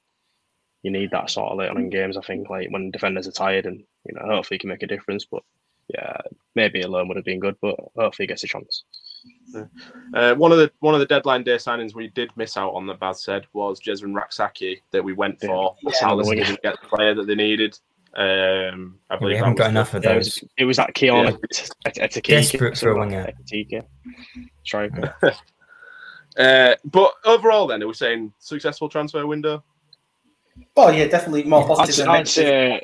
Speaker 2: you need that sort of late on in games. I think like when defenders are tired, and you know, hopefully he can make a difference. But yeah, maybe alone would have been good, but hopefully he gets a chance.
Speaker 1: Uh, one of the one of the deadline day signings we did miss out on that Baz said was Jesurun Rak-Sakyi that we went for.
Speaker 2: Yeah.
Speaker 1: Palace
Speaker 2: Yeah.
Speaker 1: didn't get the player that they needed. Um, I
Speaker 4: Yeah, we haven't
Speaker 1: that
Speaker 4: got enough of
Speaker 2: Yeah, it
Speaker 4: those.
Speaker 2: was, it was that Keon
Speaker 1: Yeah.
Speaker 2: Etikike.
Speaker 4: Desperate for a winger.
Speaker 2: Striker.
Speaker 1: the- Uh, but overall, then, are we saying successful transfer window?
Speaker 3: Oh yeah, definitely more
Speaker 2: I'd,
Speaker 3: positive. than
Speaker 2: I'd
Speaker 3: negative.
Speaker 2: say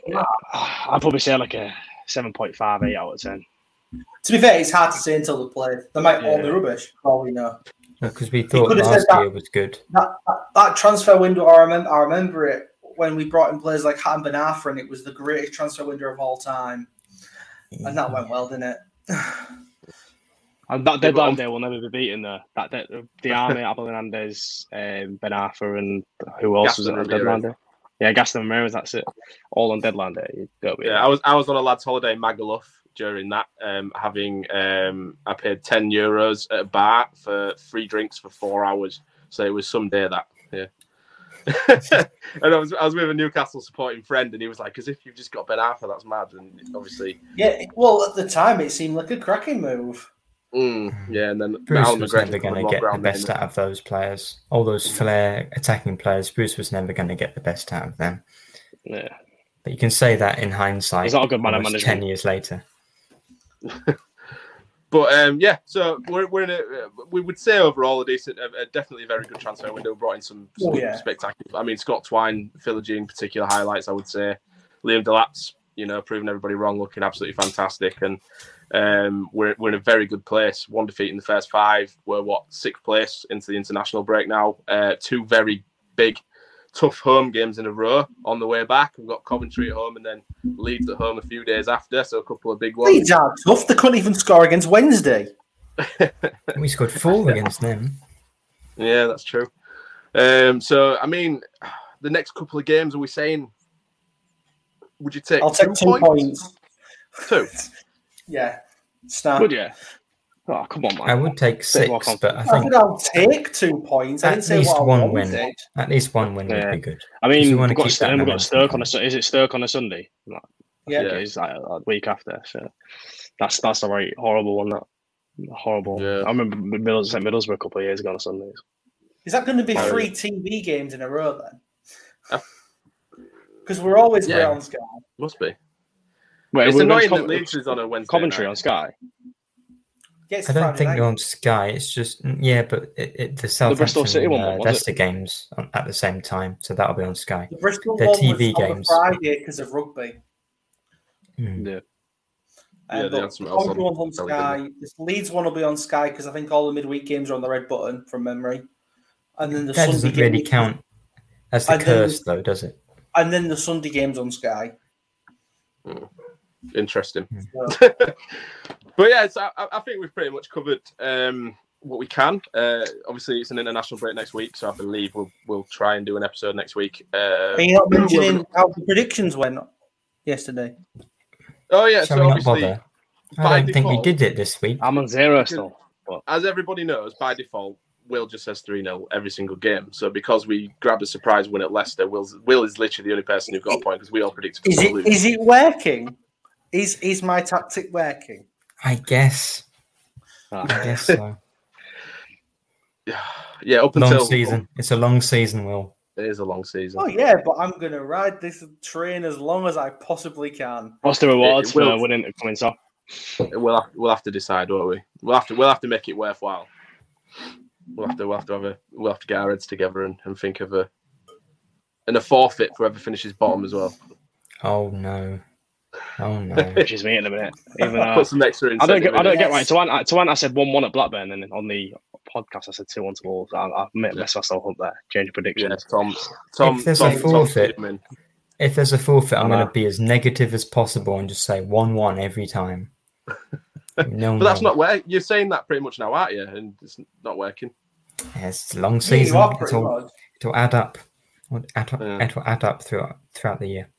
Speaker 2: I'd probably say like a seven point five eight out of ten.
Speaker 3: To be fair, it's hard to say until they play. They might all be rubbish. for all we know.
Speaker 4: Because we thought
Speaker 3: could
Speaker 4: last
Speaker 3: said that-
Speaker 4: year was good.
Speaker 3: That, that, that transfer window, I remember. I remember it when we brought in players like Hatem Ben Arfa, and it was the greatest transfer window of all time. And that went well, didn't it?
Speaker 2: And that
Speaker 1: Yeah, but
Speaker 2: deadline
Speaker 1: on-
Speaker 2: day will never be beaten though. That de- the army, Abel Hernandez, um, Ben Arfa, and who else was
Speaker 1: Gaston
Speaker 2: it on
Speaker 1: Ramirez.
Speaker 2: deadline day? Yeah, Gaston Ramirez. That's it. All on deadline day. You don't
Speaker 1: Yeah, I was I was on a lads' holiday in Magaluf during that, um, having um, I paid ten euros at a bar for free drinks for four hours. So it was some day that, yeah. and I was I was with a Newcastle supporting friend, and he was like, "As if you've just got Ben Arfa, that's mad." And obviously,
Speaker 3: Yeah. Well, at the time, it seemed like a cracking move.
Speaker 1: Mm, yeah. And then
Speaker 4: Bruce
Speaker 1: Alan
Speaker 4: was
Speaker 1: McGregor
Speaker 4: never going to get the best
Speaker 1: in.
Speaker 4: out of those players. All those flair attacking players, Bruce was never going to get the best out of them.
Speaker 2: Yeah.
Speaker 4: But you can say that in hindsight.
Speaker 2: He's not a good man of management.
Speaker 4: Ten years later.
Speaker 1: But um, yeah, so we're, we're in a, we would say overall a decent, a, a definitely a very good transfer window. Brought in some, some
Speaker 3: Oh, yeah.
Speaker 1: spectacular. I mean, Scott Twine, Philogene, particular highlights. I would say Liam Delap's, you know, proving everybody wrong, looking absolutely fantastic, and um, we're we're in a very good place. One defeat in the first five. We're what sixth place into the international break now. Uh, two very big, tough home games in a row on the way back. We've got Coventry at home and then Leeds at home a few days after. So a couple of big ones.
Speaker 3: Leeds are tough. They couldn't even score against Wednesday.
Speaker 4: We scored four against them.
Speaker 1: Yeah, that's true. Um, so I mean, the next couple of games, are we saying? Would you take?
Speaker 3: I'll take two points.
Speaker 1: Two.
Speaker 3: Yeah. Snap.
Speaker 2: Would you? Oh come on, man.
Speaker 4: I would take six, but I
Speaker 3: I
Speaker 4: think
Speaker 3: think I'll take two points. I
Speaker 4: at
Speaker 3: didn't say
Speaker 4: least
Speaker 3: what
Speaker 4: one
Speaker 3: wanted.
Speaker 4: win. At least one win
Speaker 2: Yeah.
Speaker 4: would be good.
Speaker 2: I mean,
Speaker 4: wanna
Speaker 2: we've got,
Speaker 4: keep
Speaker 2: Stoke, we've got
Speaker 4: momentum
Speaker 2: Stoke on a
Speaker 4: going.
Speaker 2: Su- is it Stoke on a Sunday? Like,
Speaker 3: Yeah.
Speaker 1: Yeah.
Speaker 2: It's like a week after. So that's that's a right horrible one. That horrible.
Speaker 1: Yeah.
Speaker 2: I remember Middles St Middlesbrough a couple of years ago on Sundays.
Speaker 3: Is that going to be
Speaker 1: Oh,
Speaker 3: three TV games in a row then?
Speaker 1: Uh,
Speaker 3: Because we're always
Speaker 1: yeah.
Speaker 3: great on Sky.
Speaker 1: Must be.
Speaker 2: Wait,
Speaker 1: it's annoying
Speaker 2: going
Speaker 1: that Leeds is on a Wednesday.
Speaker 2: commentary
Speaker 1: night.
Speaker 2: on Sky.
Speaker 3: Gets
Speaker 4: I don't think
Speaker 3: night.
Speaker 4: they're on Sky. It's just mm, yeah, but it, it, the Southampton
Speaker 2: Bristol City one,
Speaker 4: uh,
Speaker 2: it?
Speaker 4: Leicester games on, at the same time, so that'll be on Sky.
Speaker 3: The Bristol
Speaker 4: They're
Speaker 3: one
Speaker 4: TV
Speaker 3: was
Speaker 4: games.
Speaker 3: on the Friday because of rugby.
Speaker 4: Hmm.
Speaker 2: Yeah.
Speaker 1: Yeah,
Speaker 3: Um,
Speaker 1: they
Speaker 3: but
Speaker 1: had something else on
Speaker 3: one's on. Sky. This Leeds one will be on Sky because I think all the midweek games are on the red button from memory. And then the
Speaker 4: That
Speaker 3: Sunday
Speaker 4: doesn't really
Speaker 3: games-
Speaker 4: count as the
Speaker 3: And then-
Speaker 4: curse, though, does it?
Speaker 3: And then the Sunday games on Sky.
Speaker 1: Interesting.
Speaker 3: So,
Speaker 1: But yeah, so I, I think we've pretty much covered um, what we can. Uh, obviously, it's an international break next week, so I believe we'll we'll try and do an episode next week. Uh,
Speaker 3: are you not mentioning how the predictions went yesterday?
Speaker 1: oh yeah,
Speaker 4: Shall
Speaker 1: so
Speaker 4: we not
Speaker 1: obviously,
Speaker 4: bother? I don't think we did it this week.
Speaker 2: I'm on zero still. But
Speaker 1: as everybody knows, by default, Will just says 3 0 every single game. So because we grabbed a surprise win at Leicester, Will's, Will is literally the only person who's got a point because we all predicted
Speaker 3: Is
Speaker 1: us
Speaker 3: it
Speaker 1: lose.
Speaker 3: is it working? Is is my tactic working?
Speaker 4: I guess.
Speaker 2: ah,
Speaker 4: I guess so.
Speaker 1: yeah, up
Speaker 4: long
Speaker 1: until
Speaker 4: season. It's a long season, Will.
Speaker 1: It is a long season.
Speaker 3: Oh yeah, but I'm gonna ride this train as long as I possibly can.
Speaker 2: what's the rewards
Speaker 1: It will-
Speaker 2: for winning the coming off?
Speaker 1: We'll have, we'll have to decide, won't we? We'll have to we'll have to make it worthwhile. We'll have to we'll have to have a we'll have to get our heads together and, and think of a and a forfeit for whoever finishes bottom as well.
Speaker 4: Oh no. Oh no.
Speaker 2: Which is me in a minute. Even though
Speaker 1: Put some uh, extra
Speaker 2: I don't get, I don't
Speaker 1: it.
Speaker 2: get right. To Ant, uh, to Ant, I said one one at Blackburn, and then on the podcast I said two one to Wolves. I, I messed myself up there. Change
Speaker 1: Yeah,
Speaker 2: predictions.
Speaker 1: Tom. Tom.
Speaker 4: If there's
Speaker 1: Tom,
Speaker 4: a
Speaker 1: Tom's
Speaker 4: forfeit-
Speaker 1: fuming.
Speaker 4: If there's a forfeit, I'm going to be as negative as possible and just say one-one every time. No,
Speaker 1: But that's
Speaker 4: no.
Speaker 1: not where you're saying that pretty much now, aren't you? And it's not working.
Speaker 4: Yeah, it's a long season.
Speaker 3: you are
Speaker 4: It's
Speaker 3: pretty
Speaker 4: all,
Speaker 3: much.
Speaker 4: it'll add up. It'll add up,
Speaker 1: Yeah.
Speaker 4: it'll add up throughout throughout the year.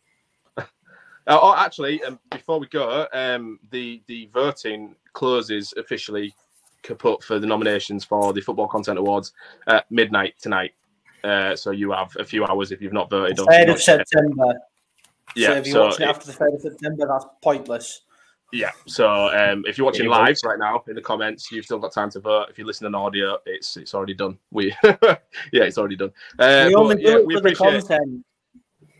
Speaker 1: Uh, oh, actually, um, before we go, um, the the voting closes officially kaput for the nominations for the Football Content Awards at midnight tonight. Uh, so you have a few hours if you've not voted.
Speaker 3: Third of
Speaker 1: not-
Speaker 3: September.
Speaker 1: Yeah,
Speaker 3: so if you're
Speaker 1: so
Speaker 3: watching it
Speaker 1: it-
Speaker 3: after the third of September, that's pointless.
Speaker 1: Yeah. So um, if you're watching
Speaker 2: you
Speaker 1: live right now in the comments, you've still got time to vote. If you're listening on audio, it's it's already done. We yeah, it's already done. Uh,
Speaker 3: we
Speaker 1: but,
Speaker 3: only
Speaker 1: yeah,
Speaker 3: do it
Speaker 1: we
Speaker 3: for the
Speaker 1: appreciate
Speaker 3: content.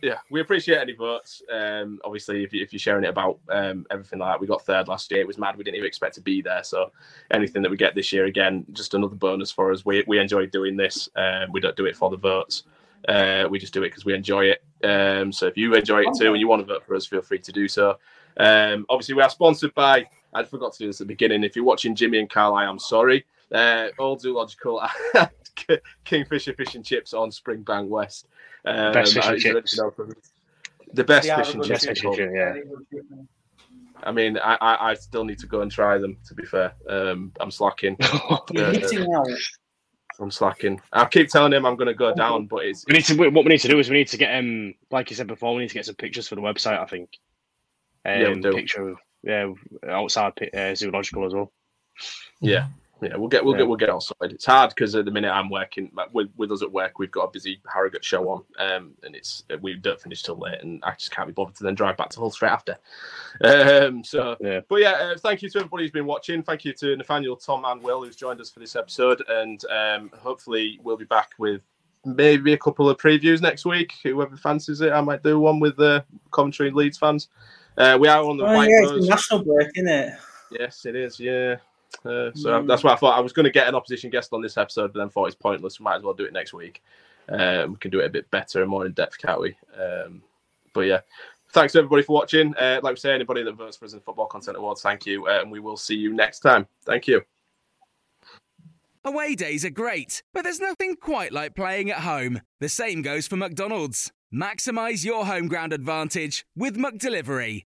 Speaker 1: Yeah, we appreciate any votes. Um, obviously, if, you, if you're sharing it about um, everything like that, we got third last year. It was mad. We didn't even expect to be there. So anything that we get this year, again, just another bonus for us. We we enjoy doing this. Um, we don't do it for the votes. Uh, we just do it because we enjoy it. Um, so if you enjoy it too and you want to vote for us, feel free to do so. Um, obviously, we are sponsored by. I forgot to do this at the beginning. If you're watching Jimmy and Carl, I am sorry. Uh, all zoological Kingfisher fish and chips on Springbank West. Um,
Speaker 2: Best fish and chips.
Speaker 1: The best
Speaker 3: They are
Speaker 1: fish and chips.
Speaker 2: Fish and
Speaker 1: the
Speaker 2: chips, yeah.
Speaker 3: Very good chicken.
Speaker 1: I mean, I, I, I still need to go and try them. To be fair, um, I'm slacking.
Speaker 3: You're
Speaker 1: Uh,
Speaker 3: out.
Speaker 1: I'm slacking. I keep telling him I'm going to go down, but it's
Speaker 2: We need to. What we need to do is we need to get um, like you said before, we need to get some pictures for the website. I think. Um,
Speaker 1: Yeah, we do.
Speaker 2: Picture of yeah, outside uh, zoological as well.
Speaker 1: yeah, yeah. We'll get we'll
Speaker 2: Yeah.
Speaker 1: get we'll get all sorted. It's hard because at the minute I'm working with with us at work. We've got a busy Harrogate show on, um, and it's we don't finish till late, and I just can't be bothered to then drive back to Hull straight after. Um, so
Speaker 2: Yeah.
Speaker 1: But yeah, uh, thank you to everybody who's been watching. Thank you to Nathaniel, Tom, and Will who's joined us for this episode. And um, hopefully, we'll be back with maybe a couple of previews next week. Whoever fancies it, I might do one with the Coventry and Leeds fans. Uh, we are on the
Speaker 3: Oh,
Speaker 1: White
Speaker 3: yeah, it's a national break, isn't it?
Speaker 1: Yes, it is. Yeah. Uh, so
Speaker 3: Mm.
Speaker 1: that's why I thought I was going to get an opposition guest on this episode, but then thought it's pointless. We might as well do it next week. Um, we can do it a bit better and more in depth, can't we? Um, but yeah, thanks to everybody for watching. Uh, like we say, anybody that votes for us in Football Content Awards, thank you, uh, and we will see you next time. Thank you.
Speaker 5: Away days are great, but there's nothing quite like playing at home. The same goes for McDonald's. Maximize your home ground advantage with McDelivery.